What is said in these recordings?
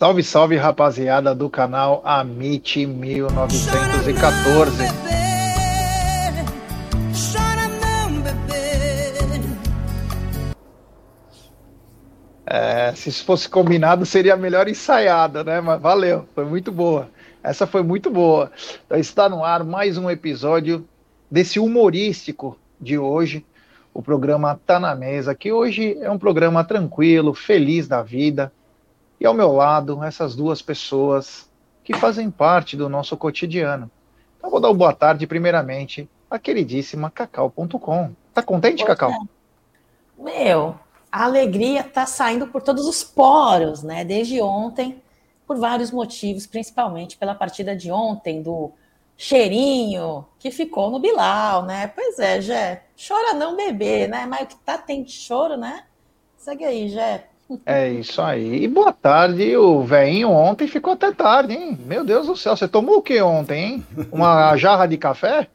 Salve, salve, rapaziada do canal Amit 1914. É, se fosse combinado, seria melhor ensaiada, né? Mas valeu, foi muito boa. Essa foi muito boa. Então, está no ar mais um episódio desse humorístico de hoje. O programa Tá na Mesa, que hoje é um programa tranquilo, feliz da vida. E ao meu lado, essas duas pessoas que fazem parte do nosso cotidiano. Então, vou dar uma boa tarde, primeiramente, à queridíssima Cacau.com. Tá contente, Cacau? Meu, a alegria está saindo por todos os poros, né? Desde ontem, por vários motivos, principalmente pela partida de ontem do cheirinho que ficou no Bilal, né? Pois é, Jé, chora não bebê, né? Mas o que tá tem de choro, né? Segue aí, Jé. É isso aí. E boa tarde, o velhinho ontem ficou até tarde, hein? Meu Deus do céu, você tomou o que ontem, hein? Uma jarra de café?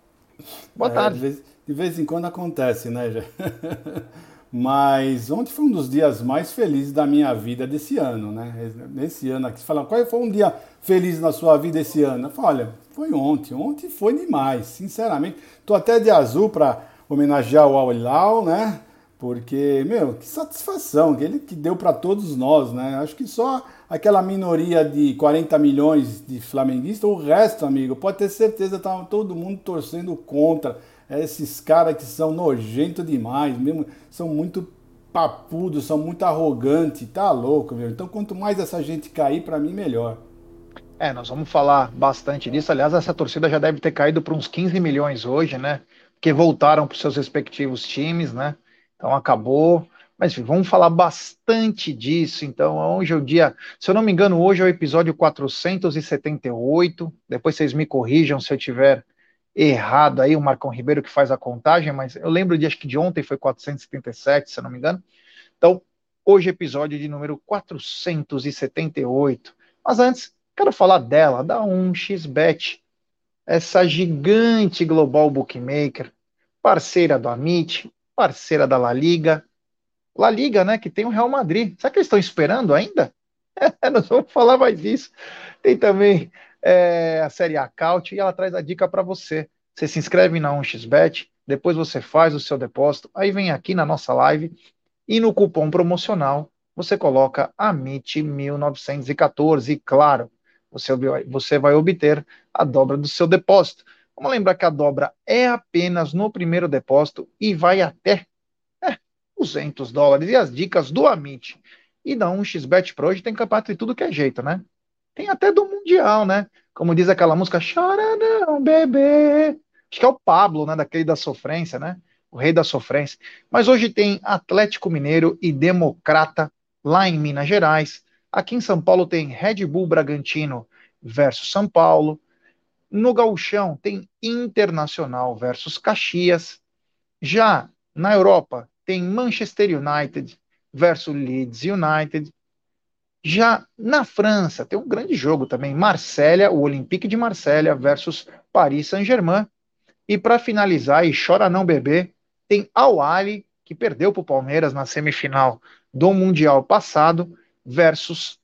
Boa é, tarde. De vez, de vez, em quando acontece, né, Jé? Mas ontem foi um dos dias mais felizes da minha vida desse ano, né? Nesse ano aqui, você fala, qual foi um dia feliz na sua vida esse ano? Eu falo, olha, foi ontem. Ontem foi demais, sinceramente. Tô até de azul para homenagear o Al né? Porque, meu, que satisfação que ele que deu para todos nós, né? Acho que só aquela minoria de 40 milhões de flamenguistas, o resto, amigo, pode ter certeza, tá todo mundo torcendo contra esses caras que são nojentos demais, mesmo, são muito papudos, são muito arrogantes, tá louco, meu. Então, quanto mais essa gente cair, para mim, melhor. É, nós vamos falar bastante disso. Aliás, essa torcida já deve ter caído para uns 15 milhões hoje, né? Que voltaram para os seus respectivos times, né? Então acabou. Mas vamos falar bastante disso. Então, hoje é o dia, se eu não me engano, hoje é o episódio 478. Depois vocês me corrijam se eu tiver errado aí, o Marcão Ribeiro que faz a contagem, mas eu lembro de acho que de ontem foi 477, se eu não me engano. Então, hoje é episódio de número 478. Mas antes, quero falar dela, da 1xBet, essa gigante global bookmaker, parceira do Amit, parceira da La Liga. La Liga, né, que tem o Real Madrid. Será que eles estão esperando ainda? Nós vamos falar mais disso. Tem também é, a série Acaut e ela traz a dica para você. Você se inscreve na 1xBet, depois você faz o seu depósito, aí vem aqui na nossa live e no cupom promocional você coloca AMIT1914 e claro, você, você vai obter a dobra do seu depósito. Vamos lembrar que a dobra é apenas no primeiro depósito e vai até é, 200 dólares. E as dicas do Amit e da 1xBet Pro hoje tem campeonato de tudo que é jeito, né? Tem até do Mundial, né? Como diz aquela música, chora não, bebê. Acho que é o Pablo, né? Daquele da sofrência, né? O rei da sofrência. Mas hoje tem Atlético Mineiro e Democrata lá em Minas Gerais. Aqui em São Paulo tem Red Bull Bragantino versus São Paulo. No Gauchão tem Internacional versus Caxias. Já na Europa tem Manchester United versus Leeds United. Já na França, tem um grande jogo também, Marsella, o Olympique de Marsella versus Paris Saint-Germain. E para finalizar, e chora não beber, tem Al Ali, que perdeu para o Palmeiras na semifinal do Mundial passado, versus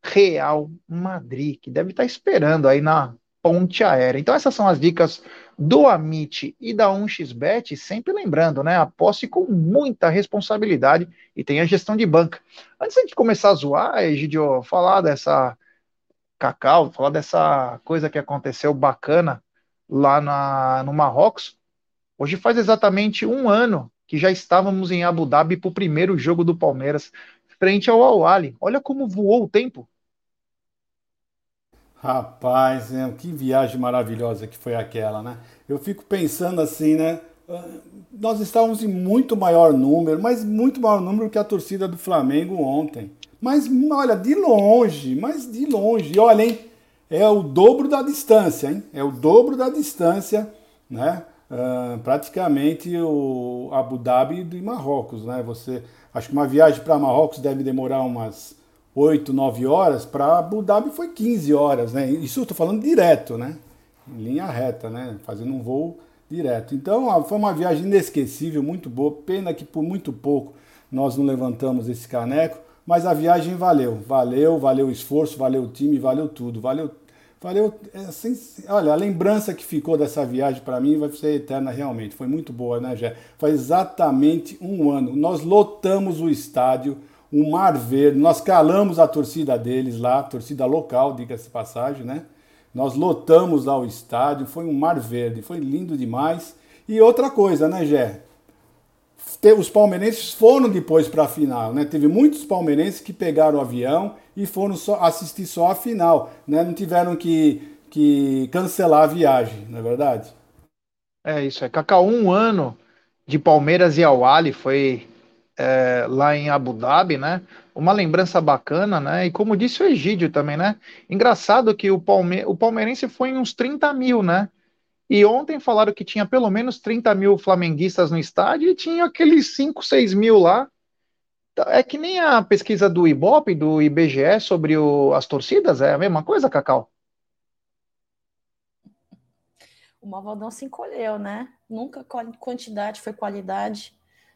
Real Madrid, que deve estar tá esperando aí na ponte aérea. Então essas são as dicas do Amit e da 1xBet, sempre lembrando, né? Aposte com muita responsabilidade e tenha gestão de banca. Antes de começar a zoar, Egidio, falar dessa Cacau, falar dessa coisa que aconteceu bacana lá na, no Marrocos. Hoje faz exatamente um ano que já estávamos em Abu Dhabi para o primeiro jogo do Palmeiras frente ao Al Ali. Olha como voou o tempo. Rapaz, é, que viagem maravilhosa que foi aquela, né? Eu fico pensando assim, né? Ah, nós estávamos em muito maior número, mas muito maior número que a torcida do Flamengo ontem. Mas olha, de longe, mas de longe. E olha, hein? É o dobro da distância, hein? É o dobro da distância, né? Uh, praticamente o Abu Dhabi e Marrocos, né? Você, acho que uma viagem para Marrocos deve demorar umas 8, 9 horas, para Abu Dhabi foi 15 horas, né? Isso eu estou falando direto, né? Em linha reta, né? Fazendo um voo direto. Então foi uma viagem inesquecível, muito boa. Pena que por muito pouco nós não levantamos esse caneco, mas a viagem valeu. Valeu, valeu o esforço, valeu o time, valeu tudo. Valeu, valeu. Assim, olha, a lembrança que ficou dessa viagem para mim vai ser eterna realmente. Foi muito boa, né, Gé? Faz exatamente um ano. Nós lotamos o estádio, o Mar Verde, nós calamos a torcida deles lá, torcida local, diga-se passagem, né? Nós lotamos lá o estádio, foi um Mar Verde, foi lindo demais. E outra coisa, né, Gé? os palmeirenses foram depois para a final, né? Teve muitos palmeirenses que pegaram o avião e foram só, assistir só a final, né? Não tiveram que, que cancelar a viagem, não é verdade? É isso, é Cacau, um ano de Palmeiras e Al foi é, lá em Abu Dhabi, né? Uma lembrança bacana, né? E como disse o Egídio também, né? Engraçado que o, Palme o palmeirense foi em uns 30 mil, né? E ontem falaram que tinha pelo menos 30 mil flamenguistas no estádio e tinha aqueles 5, 6 mil lá. Então, é que nem a pesquisa do Ibope, do IBGE, sobre o, as torcidas, é a mesma coisa, Cacau? O Malvadão se encolheu, né? Nunca quantidade foi qualidade,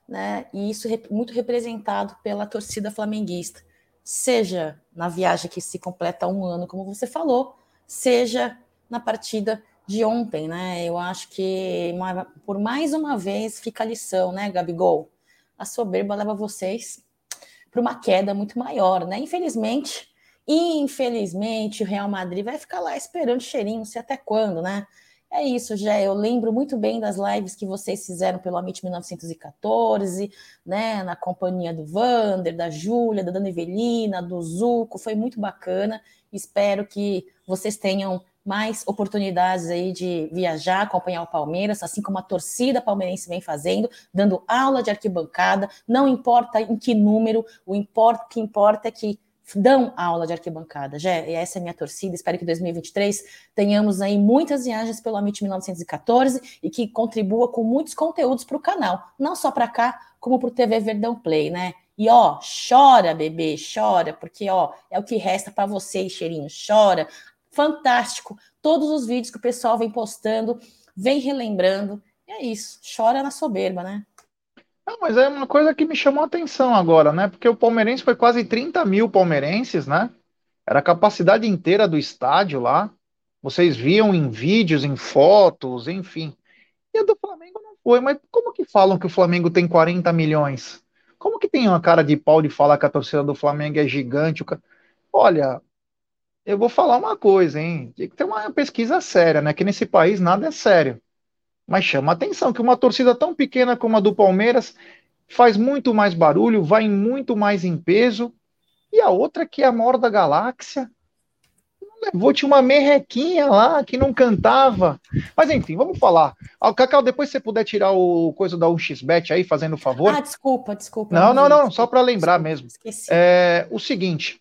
né? E isso é muito representado pela torcida flamenguista. Seja na viagem que se completa um ano, como você falou, seja na partida de ontem, né? Eu acho que por mais uma vez fica a lição, né, Gabigol? A soberba leva vocês para uma queda muito maior, né? Infelizmente, infelizmente, o Real Madrid vai ficar lá esperando cheirinho, não sei até quando, né? É isso, já eu lembro muito bem das lives que vocês fizeram pelo Amit 1914, né, na companhia do Vander, da Júlia, da Dana Evelina, do Zuco, foi muito bacana. Espero que vocês tenham mais oportunidades aí de viajar, acompanhar o Palmeiras, assim como a torcida palmeirense vem fazendo, dando aula de arquibancada, não importa em que número, o, importa, o que importa é que dão aula de arquibancada. Já, essa é a minha torcida, espero que em 2023 tenhamos aí muitas viagens pelo Amit 1914 e que contribua com muitos conteúdos para o canal, não só para cá, como para o TV Verdão Play, né? E ó, chora, bebê, chora, porque ó, é o que resta para você, cheirinho, chora fantástico. Todos os vídeos que o pessoal vem postando, vem relembrando. E é isso, chora na soberba, né? Não, mas é uma coisa que me chamou a atenção agora, né? Porque o palmeirense foi quase 30 mil palmeirenses, né? Era a capacidade inteira do estádio lá. Vocês viam em vídeos, em fotos, enfim. E a do Flamengo não foi. Mas como que falam que o Flamengo tem 40 milhões? Como que tem uma cara de pau de falar que a torcida do Flamengo é gigante? Olha, eu vou falar uma coisa, hein? Tem que ter uma pesquisa séria, né? Que nesse país nada é sério. Mas chama a atenção que uma torcida tão pequena como a do Palmeiras faz muito mais barulho, vai muito mais em peso. E a outra que é a maior da galáxia. Levou, tinha uma merrequinha lá que não cantava. Mas enfim, vamos falar. Cacau, depois você puder tirar o coisa da 1xBet aí, fazendo o favor. Ah, desculpa, desculpa. Não, não, não, só para lembrar desculpa, mesmo. Esqueci. É, o seguinte,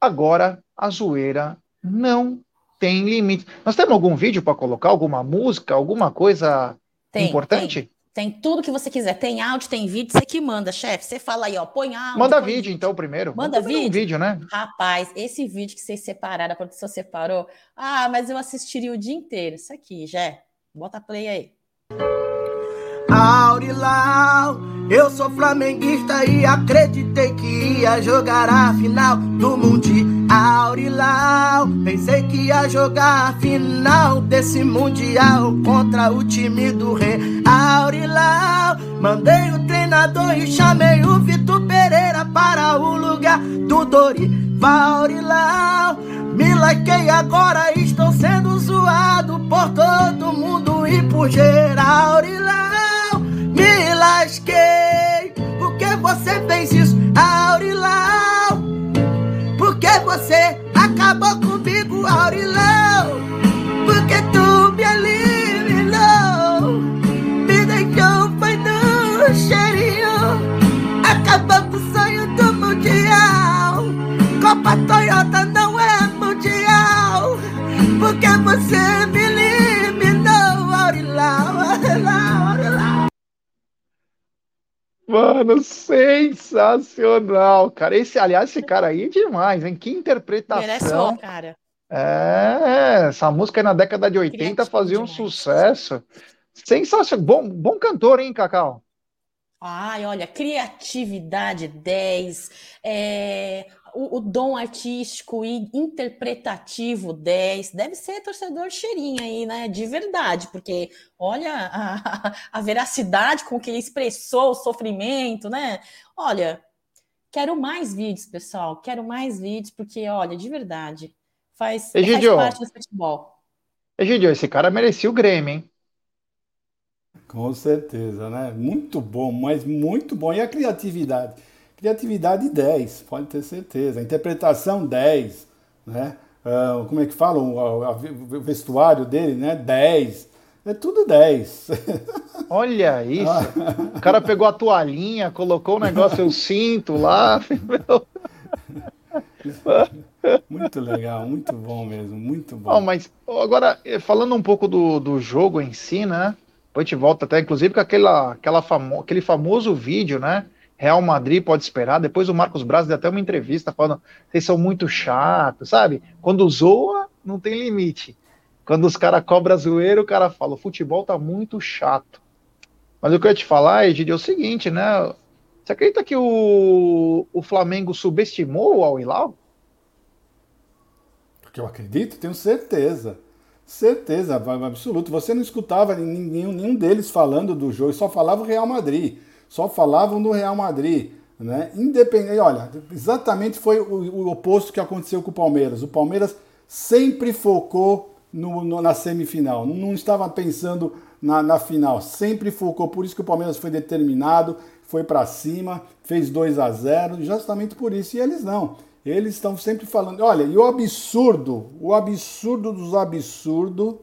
agora a zoeira não tem limite. Nós temos algum vídeo para colocar, alguma música, alguma coisa tem, importante? Tem. Tem tudo que você quiser. Tem áudio, tem vídeo, você que manda, chefe. Você fala aí, ó, põe áudio. Manda vídeo, vídeo, então, primeiro. Manda vídeo? Um vídeo, né? Rapaz, esse vídeo que vocês separaram, a produção separou. Ah, mas eu assistiria o dia inteiro. Isso aqui, Jé. Bota play aí. Aurilau, eu sou flamenguista e acreditei que ia jogar a final do Mundial. Aurilau, pensei que ia jogar a final desse Mundial contra o time do Rei. Aurilau, mandei o treinador e chamei o Vitor Pereira para o lugar do Dorival. Aurilau, me laquei agora, estou sendo zoado por todo mundo e por geral. Aurilau, me lasquei. Por que você fez isso, Aurilau? Você acabou comigo, Aurilau? Porque tu me eliminou, me deixou foi no cheirinho, acabou com o sonho do mundial. Copa Toyota não Mano, sensacional, cara. Esse, aliás, esse cara aí é demais, hein? Que interpretação. Merece cara. É, essa música na década de 80 fazia um demais. sucesso. Sensacional. Bom, bom cantor, hein, Cacau? Ai, olha, criatividade 10, é, o, o, dom artístico e interpretativo 10. Deve ser torcedor cheirinho aí, né? De verdade, porque olha a, a veracidade com que ele expressou o sofrimento, né? Olha, quero mais vídeos, pessoal. Quero mais vídeos, porque, olha, de verdade, faz, Egidio, faz parte do futebol. Egidio, esse cara merecia o Grêmio, hein? Com certeza, né? Muito bom, mas muito bom. E a criatividade? Criatividade 10, pode ter certeza. Interpretação 10, né? Uh, como é que falam? O, o, vestuário dele, né? 10. É tudo 10. Olha isso. o cara pegou a toalhinha, colocou o negócio, eu sinto lá. muito legal, muito bom mesmo, muito bom. mas agora, falando um pouco do, do jogo em si, né? Depois a gente volta até, inclusive, com aquela, aquela famo, aquele famoso vídeo, né? Real Madrid pode esperar. Depois o Marcos Braz deu até uma entrevista falando: vocês são muito chatos, sabe? Quando zoa, não tem limite. Quando os caras cobram zoeira, o cara fala: o futebol tá muito chato. Mas o que eu ia te falar, Egidio, é o seguinte, né? Você acredita que o, o Flamengo subestimou o Al Hilal? Porque eu acredito, tenho certeza. Certeza, absoluto. Você não escutava nenhum, nenhum deles falando do jogo, só falava o Real Madrid. Só falavam do Real Madrid. Né? Independente, olha, exatamente foi o, o, oposto que aconteceu com o Palmeiras. O Palmeiras sempre focou no, no, na semifinal, não, estava pensando na, na, final, sempre focou. Por isso que o Palmeiras foi determinado, foi para cima, fez 2 a 0 justamente por isso. E eles não. Eles estão sempre falando. Olha, e o absurdo, o absurdo dos absurdos,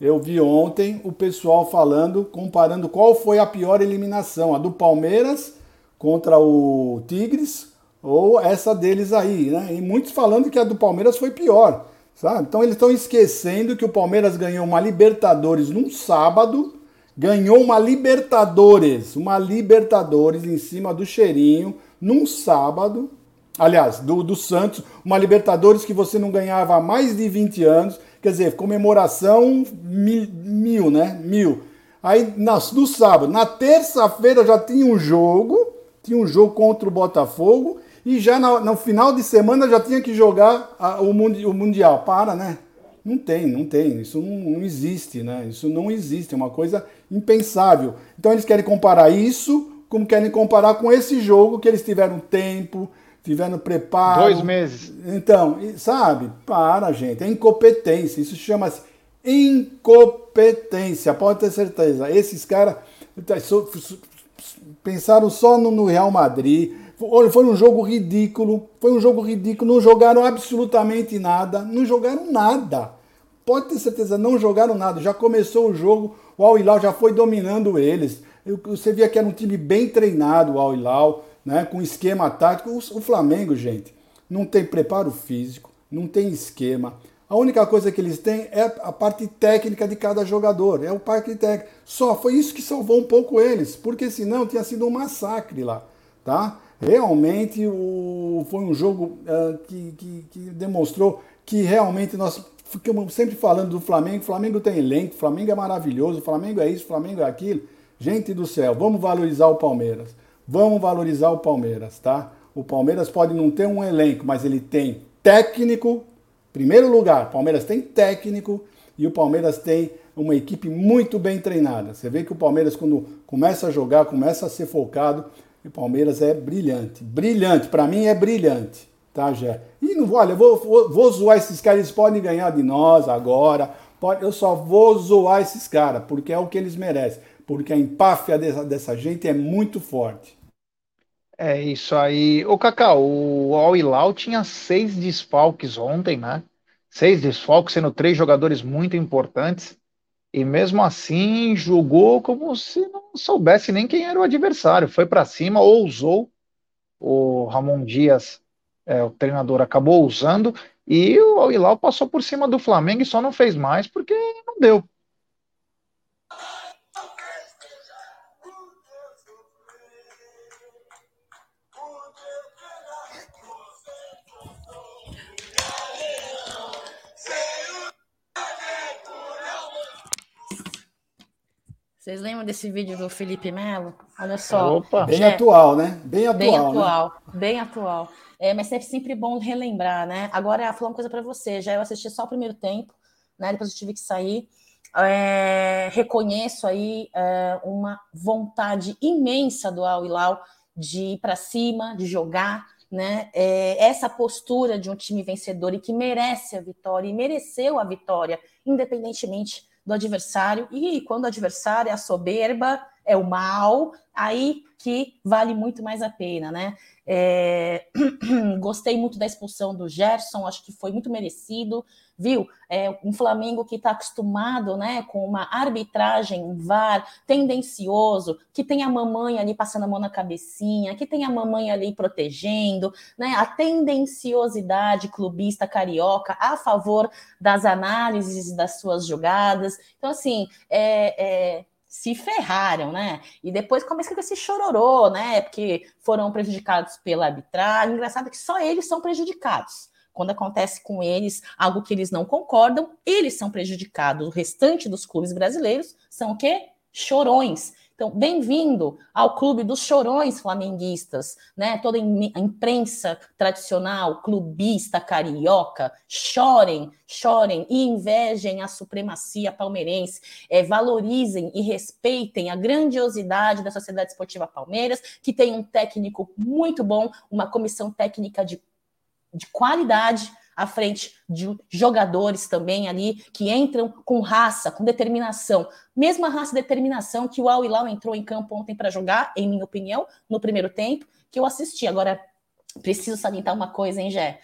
eu vi ontem o pessoal falando, comparando qual foi a pior eliminação, a do Palmeiras contra o Tigres ou essa deles aí, né? E muitos falando que a do Palmeiras foi pior, sabe? Então eles estão esquecendo que o Palmeiras ganhou uma Libertadores num sábado, ganhou uma Libertadores, uma Libertadores em cima do cheirinho num sábado, Aliás, do, do Santos, uma Libertadores que você não ganhava há mais de 20 anos. Quer dizer, comemoração mil, mil né? Mil. Aí no sábado, na terça-feira já tinha um jogo, tinha um jogo contra o Botafogo, e já no, no final de semana já tinha que jogar a, o, mundi, o Mundial. Para, né? Não tem, não tem. Isso não, não, existe, né? Isso não existe, é uma coisa impensável. Então eles querem comparar isso como querem comparar com esse jogo que eles tiveram tempo, tiveram preparo. Dois meses. Então, sabe? Para, gente. É incompetência. Isso chama-se incompetência. Pode ter certeza. Esses caras tá, pensaram só no Real Madrid. Foi um jogo ridículo. Foi um jogo ridículo. Não jogaram absolutamente nada. Não jogaram nada. Pode ter certeza, não jogaram nada. Já começou o jogo, o Al Hilal já foi dominando eles. Você via que era um time bem treinado, o Al Hilal né, com esquema tático. O, Flamengo, gente, não tem preparo físico, não tem esquema. A única coisa que eles têm é a parte técnica de cada jogador, é o parque técnico. Só foi isso que salvou um pouco eles, porque senão tinha sido um massacre lá, tá? Realmente o, foi um jogo uh, que, que, que, demonstrou que realmente nós ficamos sempre falando do Flamengo. Flamengo tem elenco, Flamengo é maravilhoso, Flamengo é isso, Flamengo é aquilo. Gente do céu, vamos valorizar o Palmeiras. Vamos valorizar o Palmeiras, tá? O Palmeiras pode não ter um elenco, mas ele tem técnico. Primeiro lugar, Palmeiras tem técnico e o Palmeiras tem uma equipe muito bem treinada. Você vê que o Palmeiras, quando começa a jogar, começa a ser focado, o Palmeiras é brilhante. Brilhante, para mim é brilhante, tá, Jé? E não olha, eu vou, vou, vou zoar esses caras, eles podem ganhar de nós agora. Pode, eu só vou zoar esses caras, porque é o que eles merecem. Porque a empáfia dessa, dessa gente é muito forte. É isso aí. Ô, Cacau, o Al Hilal tinha seis desfalques ontem, né? Seis desfalques, sendo três jogadores muito importantes. E mesmo assim jogou como se não soubesse nem quem era o adversário. Foi para cima, ousou. O Ramon Dias, é, o treinador, acabou usando. E o Al Hilal passou por cima do Flamengo e só não fez mais porque não deu. Vocês lembram desse vídeo do Felipe Melo? Olha só. Opa. Bem atual, né? Bem atual. Bem atual, né? bem atual. É, mas é sempre bom relembrar, né? Agora, falar uma coisa para você. Já eu assisti só o primeiro tempo, né? Depois eu tive que sair. É, reconheço aí é, uma vontade imensa do Al Hilal de ir para cima, de jogar, né? É, essa postura de um time vencedor e que merece a vitória e mereceu a vitória, independentemente do adversário. E quando o adversário é soberba, é o mal, aí que vale muito mais a pena, né? É... Gostei muito da expulsão do Gerson, acho que foi muito merecido, viu? É um Flamengo que está acostumado, né, com uma arbitragem, um VAR tendencioso, que tem a mamãe ali passando a mão na cabecinha, que tem a mamãe ali protegendo, né? A tendenciosidade clubista carioca a favor das análises das suas jogadas. Então, assim, é, é se ferraram, né? E depois começa com esse chororô, né? Porque foram prejudicados pela arbitragem. Engraçado que só eles são prejudicados. Quando acontece com eles algo que eles não concordam, eles são prejudicados. O restante dos clubes brasileiros são o quê? Chorões. Então, bem-vindo ao clube dos chorões flamenguistas, né? Toda a imprensa tradicional, clubista, carioca, chorem, chorem e invejem a supremacia palmeirense, é, valorizem e respeitem a grandiosidade da Sociedade Esportiva Palmeiras, que tem um técnico muito bom, uma comissão técnica de, de qualidade, à frente de jogadores também ali que entram com raça, com determinação. Mesma raça e determinação que o Al Hilal entrou em campo ontem para jogar, em minha opinião, no primeiro tempo, que eu assisti. Agora, preciso salientar uma coisa, hein, Gé?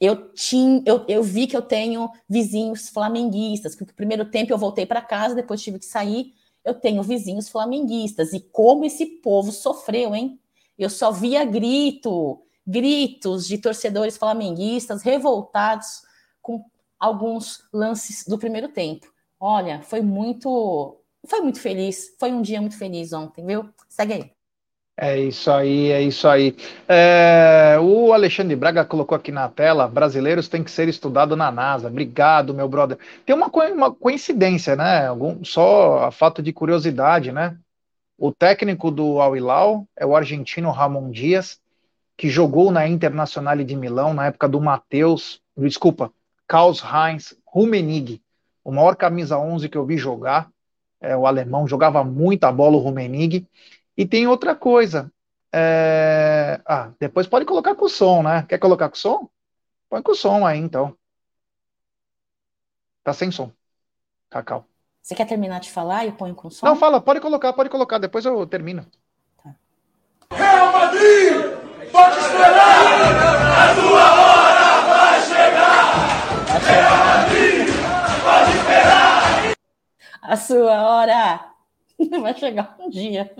Eu, tinha, eu, eu vi que eu tenho vizinhos flamenguistas, porque no primeiro tempo eu voltei para casa, depois tive que sair. Eu tenho vizinhos flamenguistas. E como esse povo sofreu, hein? Eu só via grito, gritos de torcedores flamenguistas revoltados com alguns lances do primeiro tempo. Olha, foi muito, foi muito feliz, foi um dia muito feliz ontem, viu? Segue aí. É isso aí, é isso aí. É, o Alexandre Braga colocou aqui na tela: brasileiros têm que ser estudados na NASA. Obrigado, meu brother. Tem uma, uma coincidência, né? Algum, só a fato de curiosidade, né? O técnico do Al Hilal é o argentino Ramon Dias, que jogou na Internacional de Milão na época do Matheus, desculpa, Karl Heinz Rummenigge, o maior camisa 11 que eu vi jogar, é, o alemão jogava muita bola o Rummenigge. E tem outra coisa, é... ah, depois pode colocar com o som, né? Quer colocar com o som? Põe com o som aí, então. Tá sem som. Cacau. Você quer terminar de falar e eu ponho com som? Não, fala, pode colocar, pode colocar, depois eu termino. Tá. Real Madrid! Pode esperar! A sua hora vai chegar! Vai chegar! Pode esperar! A sua hora vai chegar um dia.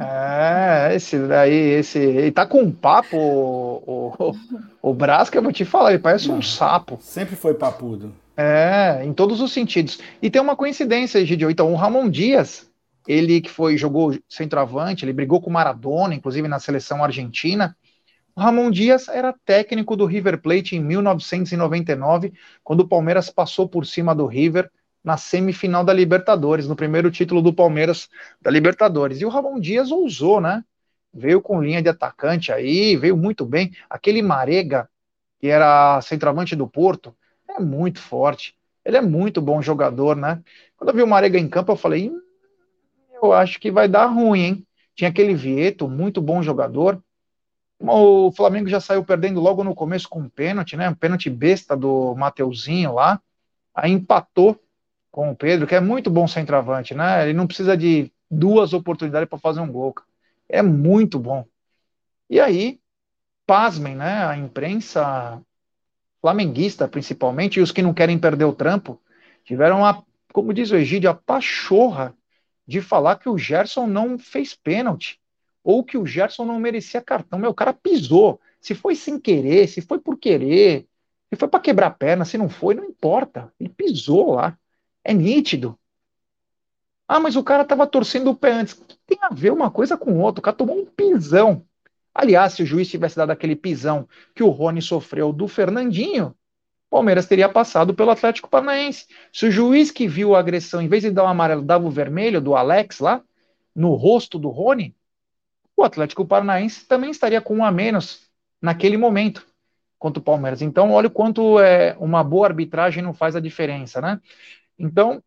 É, esse daí, esse. Ele tá com um papo, o, o, o Brasca, eu vou te falar, ele parece um sapo. Sempre foi papudo. É, em todos os sentidos. E tem uma coincidência, Gidio. Então, o Ramon Dias, ele que foi jogou centroavante, ele brigou com Maradona, inclusive na seleção argentina. O Ramon Dias era técnico do River Plate em 1999, quando o Palmeiras passou por cima do River na semifinal da Libertadores, no primeiro título do Palmeiras da Libertadores. E o Ramon Dias ousou, né? Veio com linha de atacante aí, veio muito bem. Aquele Marega, que era centroavante do Porto, é muito forte. Ele é muito bom jogador, né? Quando eu vi o Marega em campo, eu falei, hum, eu acho que vai dar ruim, hein? Tinha aquele Vieto, muito bom jogador. O Flamengo já saiu perdendo logo no começo com um pênalti, né? Um pênalti besta do Mateuzinho lá. Aí empatou com o Pedro, que é muito bom centroavante, né? Ele não precisa de duas oportunidades para fazer um gol. É muito bom. E aí, pasmem, né? A imprensa flamenguista, principalmente, e os que não querem perder o trampo, tiveram a, como diz o Egídio, a pachorra de falar que o Gerson não fez pênalti ou que o Gerson não merecia cartão. Meu, o cara pisou. Se foi sem querer, se foi por querer, se foi para quebrar a perna, se não foi, não importa. Ele pisou lá. É nítido. Ah, mas o cara tava torcendo o pé antes. Tem a ver uma coisa com outra? O cara tomou um pisão. Aliás, se o juiz tivesse dado aquele pisão que o Rony sofreu do Fernandinho, Palmeiras teria passado pelo Atlético Paranaense. Se o juiz que viu a agressão, em vez de dar o um amarelo, dava o vermelho do Alex lá, no rosto do Rony, o Atlético Paranaense também estaria com um a menos naquele momento contra o Palmeiras. Então, olha o quanto é, uma boa arbitragem não faz a diferença, né? Então,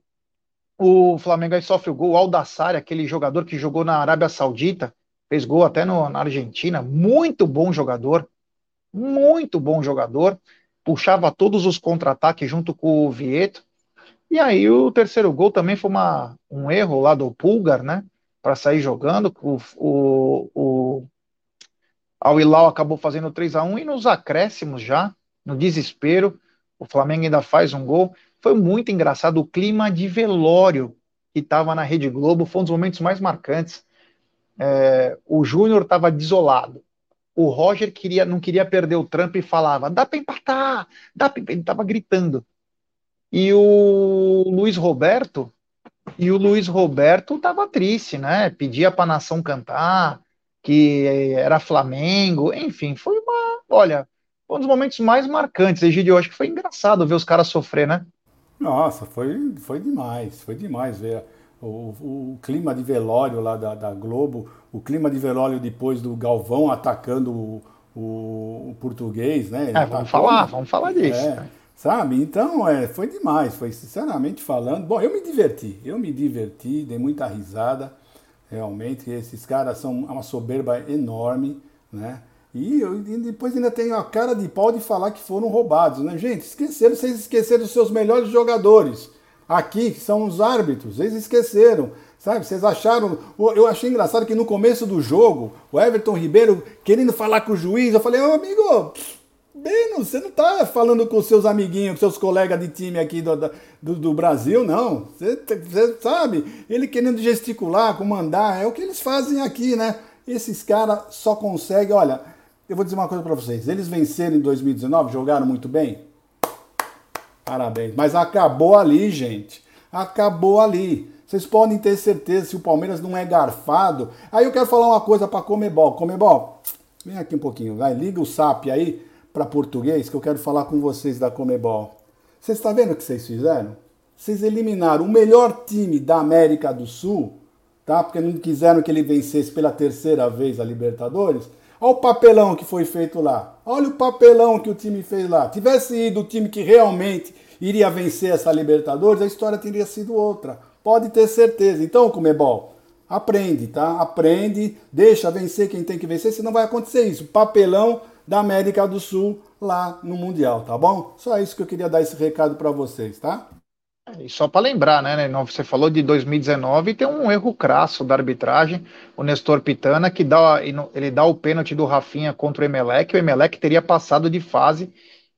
o Flamengo aí sofre o gol. O Aldassari, aquele jogador que jogou na Arábia Saudita, fez gol até no, na Argentina. Muito bom jogador. Muito bom jogador. Puxava todos os contra-ataques junto com o Vieto. E aí o terceiro gol também foi uma, um erro lá do Pulgar, né? Para sair jogando. O, o, o Al Hilal acabou fazendo 3 a 1 e nos acréscimos já, no desespero, o Flamengo ainda faz um gol. Foi muito engraçado o clima de velório que estava na Rede Globo, foi um dos momentos mais marcantes. É, o Júnior estava desolado. O Roger queria, não queria perder o trampo e falava: dá para empatar, dá pra... ele estava gritando. E o Luiz Roberto, e o Luiz Roberto estava triste, né? Pedia para a nação cantar, que era Flamengo, enfim, foi uma, olha, um dos momentos mais marcantes, Egidio, eu acho que foi engraçado ver os caras sofrer, né? Nossa, foi, foi demais, foi demais ver o, o, o clima de velório lá da, da, Globo, o clima de velório depois do Galvão atacando o, o português, né? É, vamos falar, vamos falar disso. É, sabe? Então, é, foi demais, foi sinceramente falando. Bom, eu me diverti, eu me diverti, dei muita risada, realmente. Esses caras são uma soberba enorme, né? E, e, depois ainda tem a cara de pau de falar que foram roubados, né? Gente, esqueceram, vocês esqueceram dos seus melhores jogadores. Aqui, são os árbitros, eles esqueceram. Sabe, vocês acharam. Eu achei engraçado que no começo do jogo, o Everton Ribeiro querendo falar com o juiz, eu falei, ô amigo, Beno, você não tá falando com seus amiguinhos, com seus colegas de time aqui do, do, do Brasil, não. Você, você, sabe, ele querendo gesticular, comandar, é o que eles fazem aqui, né? Esses caras só conseguem, olha, eu vou dizer uma coisa para vocês. Eles venceram em 2019, jogaram muito bem. Parabéns. Mas acabou ali, gente. Acabou ali. Vocês podem ter certeza se o Palmeiras não é garfado. Aí eu quero falar uma coisa para Comebol. Comebol, vem aqui um pouquinho, vai. Liga o SAP aí para português que eu quero falar com vocês da Comebol. Vocês estão vendo o que vocês fizeram? Vocês eliminaram o melhor time da América do Sul, tá? Porque não quiseram que ele vencesse pela terceira vez a Libertadores. Olha o papelão que foi feito lá. Olha o papelão que o time fez lá. Tivesse ido o time que realmente iria vencer essa Libertadores, a história teria sido outra. Pode ter certeza. Então, Comebol, aprende, tá? Aprende, deixa vencer quem tem que vencer, senão vai acontecer isso. Papelão da América do Sul lá no Mundial, tá bom? Só isso que eu queria dar esse recado para vocês, tá? E só para lembrar, né, você falou de 2019 e tem um erro crasso da arbitragem, o Nestor Pitana, que dá, ele dá o pênalti do Rafinha contra o Emelec, o Emelec teria passado de fase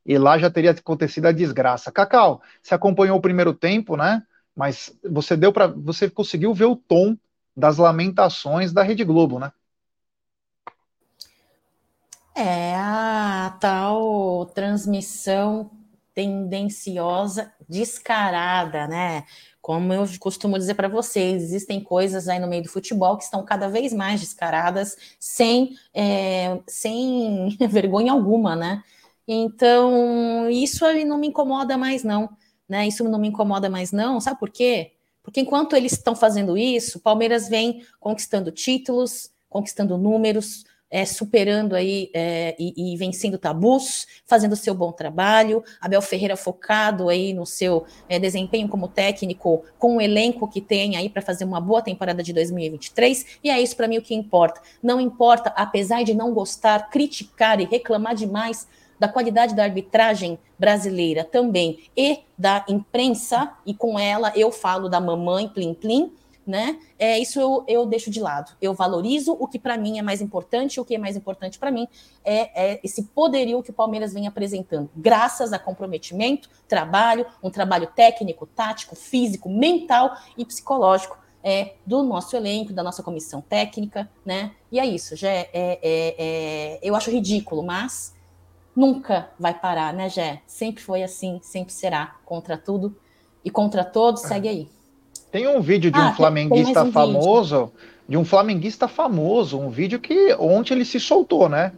e lá já teria acontecido a desgraça. Cacau, você acompanhou o primeiro tempo, né? Mas você deu para, você conseguiu ver o tom das lamentações da Rede Globo, né? É a tal transmissão tendenciosa, descarada, né? Como eu costumo dizer para vocês, existem coisas aí no meio do futebol que estão cada vez mais descaradas, sem, é, sem vergonha alguma, né? Então, isso aí não me incomoda mais, não. Né? Isso não me incomoda mais, não. Sabe por quê? Porque enquanto eles estão fazendo isso, o Palmeiras vem conquistando títulos, conquistando números, é, superando aí é, e, e, vencendo tabus, fazendo seu bom trabalho. Abel Ferreira focado aí no seu é, desempenho como técnico, com o elenco que tem aí para fazer uma boa temporada de 2023. E é isso para mim o que importa. Não importa, apesar de não gostar, criticar e reclamar demais da qualidade da arbitragem brasileira também e da imprensa, e com ela eu falo da mamãe Plim Plim né? É, isso eu, eu deixo de lado. Eu valorizo o que para mim é mais importante, o que é mais importante para mim é, é, esse poderio que o Palmeiras vem apresentando, graças a comprometimento, trabalho, um trabalho técnico, tático, físico, mental e psicológico é, do nosso elenco, da nossa comissão técnica, né? E é isso, já é, é, é, eu acho ridículo, mas nunca vai parar, né, Jé? Sempre foi assim, sempre será. Contra tudo e contra todos, segue aí. Tem um vídeo de ah, um flamenguista um famoso, vídeo. de um flamenguista famoso, um vídeo que ontem ele se soltou, né?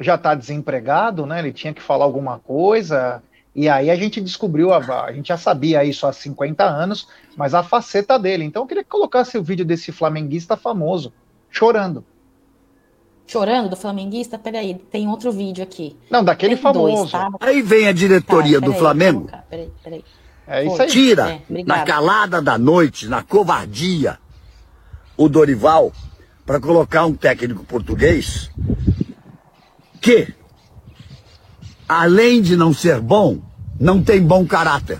Já está desempregado, né? Ele tinha que falar alguma coisa E aí a gente descobriu, a, a gente já sabia isso há 50 anos, mas a faceta dele. Então eu queria que colocasse o vídeo desse flamenguista famoso, chorando. Chorando do flamenguista? Peraí, tem outro vídeo aqui. Não, daquele Tem famoso. dois, tá? Aí vem a diretoria Tá, do Flamengo, colocar, Peraí, peraí. É isso aí. tira É, na calada da noite, na covardia, o Dorival para colocar um técnico português que, além de não ser bom, não tem bom caráter,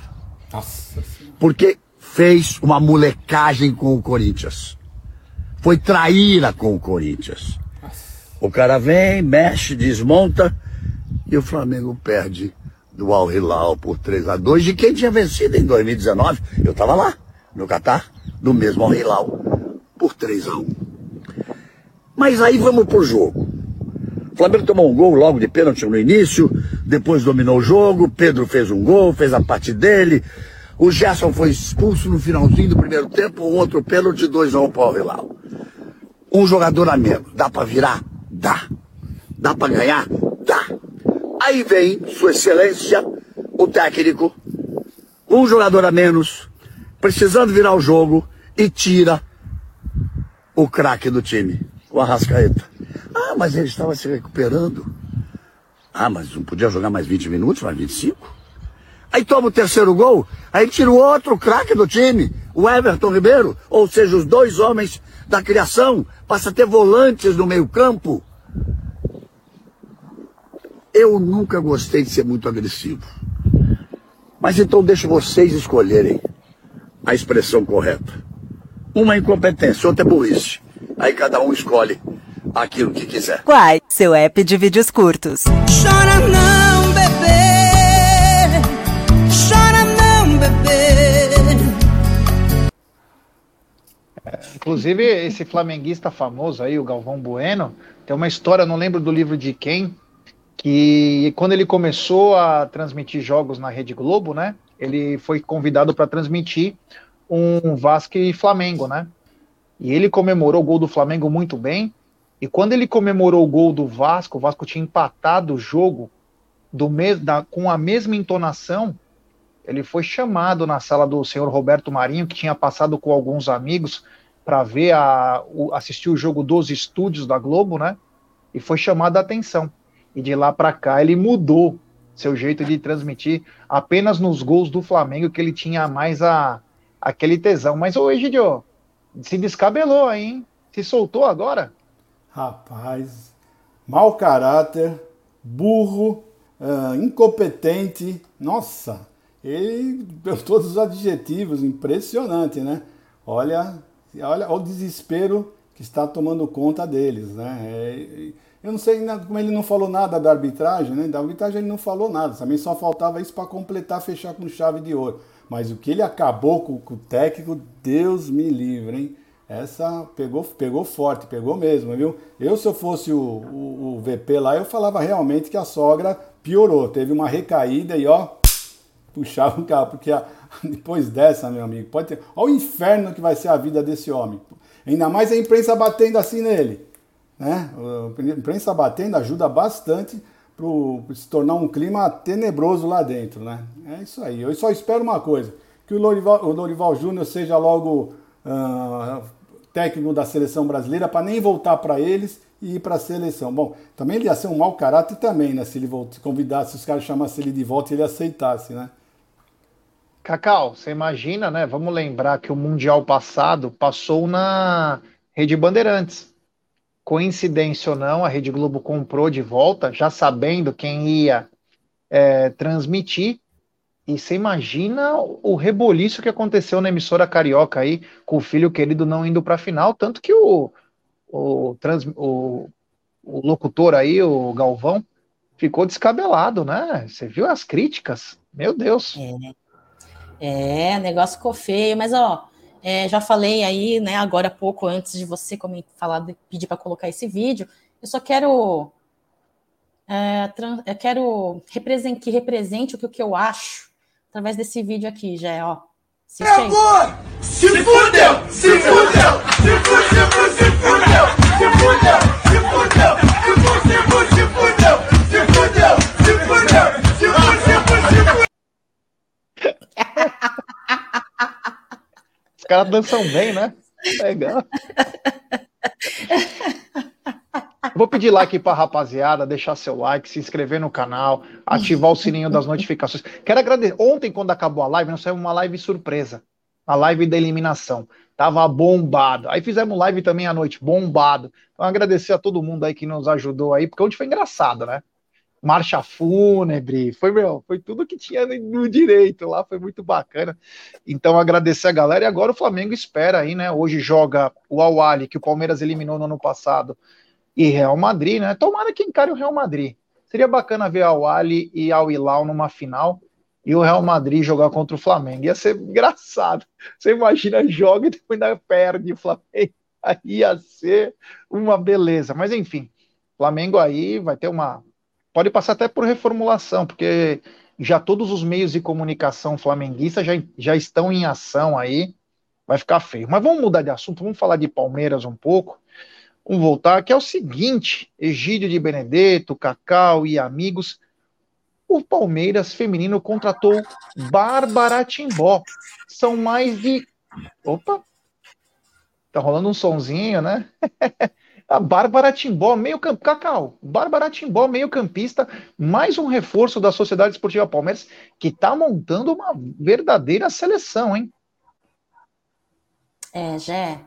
Nossa porque fez uma molecagem com o Corinthians. Foi traíra com o Corinthians. O cara vem, mexe, desmonta e o Flamengo perde do Al Hilal por 3 a 2 de quem tinha vencido em 2019. Eu estava lá, no Catar, do mesmo Al Hilal, por 3 a 1. Mas aí vamos pro jogo. O Flamengo tomou um gol logo de pênalti no início, depois dominou o jogo, Pedro fez um gol, fez a parte dele. O Gerson foi expulso no finalzinho do primeiro tempo, um outro pênalti, 2 a 1 para o Al Hilal. Um jogador a menos, dá para virar? Dá. Dá para ganhar? Aí vem, Sua Excelência, o técnico, um jogador a menos, precisando virar o jogo e tira o craque do time, o Arrascaeta. Ah, mas ele estava se recuperando. Ah, mas não podia jogar mais 20 minutos, mais 25? Aí toma o terceiro gol, aí tira o outro craque do time, o Everton Ribeiro, ou seja, os dois homens da criação, passa a ter volantes no meio campo. Eu nunca gostei de ser muito agressivo. Mas então deixo vocês escolherem a expressão correta. Uma é incompetência, outra é burrice. Aí cada um escolhe aquilo que quiser. Quai, seu app de vídeos curtos. Chora não, bebê. Chora não, bebê. Inclusive, esse flamenguista famoso aí, o Galvão Bueno, tem uma história, não lembro do livro de quem, que quando ele começou a transmitir jogos na Rede Globo, né? Ele foi convidado para transmitir um Vasco e Flamengo, né? E ele comemorou o gol do Flamengo muito bem. E quando ele comemorou o gol do Vasco, o Vasco tinha empatado o jogo do mes da, com a mesma entonação. Ele foi chamado na sala do senhor Roberto Marinho, que tinha passado com alguns amigos para ver a, o, assistir o jogo dos estúdios da Globo, né? E foi chamado a atenção. E de lá para cá ele mudou seu jeito de transmitir apenas nos gols do Flamengo que ele tinha mais a, aquele tesão. Mas o Egidio se descabelou aí, hein? Se soltou agora? Rapaz, mau caráter, burro, ah, incompetente. Nossa, ele deu todos os adjetivos, impressionante, né? Olha, olha o desespero que está tomando conta deles, né? É, eu não sei como ele não falou nada da arbitragem, né? Da arbitragem ele não falou nada, também só faltava isso para completar, fechar com chave de ouro. Mas o que ele acabou com, com o técnico, Deus me livre, hein? Essa pegou, pegou forte, pegou mesmo, viu? Eu, se eu fosse o, o, o VP lá, eu falava realmente que a sogra piorou, teve uma recaída e ó, puxava o carro, porque a- depois dessa, meu amigo, pode ter. Olha o inferno que vai ser a vida desse homem. Ainda mais a imprensa batendo assim nele. Né? A imprensa batendo ajuda bastante para se tornar um clima tenebroso lá dentro. Né? É isso aí. Eu só espero uma coisa: que o Lorival, o Lorival Júnior seja logo ah, técnico da seleção brasileira para nem voltar para eles e ir para a seleção. Bom, também ele ia ser um mau caráter também, né? Se ele volt- se convidasse, se os caras chamassem ele de volta e ele aceitasse, né? Cacau, você imagina, né? Vamos lembrar que o Mundial passado passou na Rede Bandeirantes. Coincidência ou não, a Rede Globo comprou de volta, já sabendo quem ia é, transmitir. E você imagina o reboliço que aconteceu na emissora carioca aí, com o filho querido não indo para a final, tanto que o, o, trans, o, o locutor aí, o Galvão, ficou descabelado, né? Você viu as críticas? Meu Deus. É, o negócio ficou feio, mas ó, é, já falei aí, né, agora há pouco, antes de você comen- falar, de- pedir para colocar esse vídeo, eu só quero, é, tran- eu quero represen- que represente o que, o que eu acho através desse vídeo aqui, já, ó. Assiste aí. Se fudeu! Se fudeu! Se fudeu! Se fudeu! Se fudeu! Se fudeu! Se fudeu! Se fudeu! Se fudeu! Se fudeu! Se fudeu! Se fudeu! Caras dançam bem, né? Legal. Vou pedir like para a rapaziada, deixar seu like, se inscrever no canal, ativar o sininho das notificações. Quero agradecer. Ontem, quando acabou a live, nós saiu uma live surpresa. A live da eliminação. Tava bombado. Aí fizemos live também à noite, bombado. Então, agradecer a todo mundo aí que nos ajudou aí, porque hoje foi engraçado, né? Marcha fúnebre, foi, meu, foi tudo que tinha no direito lá, foi muito bacana. Então, agradecer a galera. E agora o Flamengo espera aí, né? Hoje joga o Awali, que o Palmeiras eliminou no ano passado, e Real Madrid, né? Tomara que encare o Real Madrid. Seria bacana ver Al Ali e Al Hilal numa final e o Real Madrid jogar contra o Flamengo. Ia ser engraçado. Você imagina, joga e depois ainda perde o Flamengo. Aí ia ser uma beleza. Mas enfim, Flamengo aí vai ter uma. Pode passar até por reformulação, porque já todos os meios de comunicação flamenguistas já, já estão em ação aí. Vai ficar feio. Mas vamos mudar de assunto, vamos falar de Palmeiras um pouco. Vamos voltar, que é o seguinte: Egídio de Benedetto, Cacau e amigos. O Palmeiras feminino contratou Bárbara Timbó. São mais de. Opa! Tá rolando um sonzinho, né? A Bárbara Timbó, meio campo. Cacau, Bárbara Timbó, meio campista, mais um reforço da Sociedade Esportiva Palmeiras, que tá montando uma verdadeira seleção, hein? É, Jé,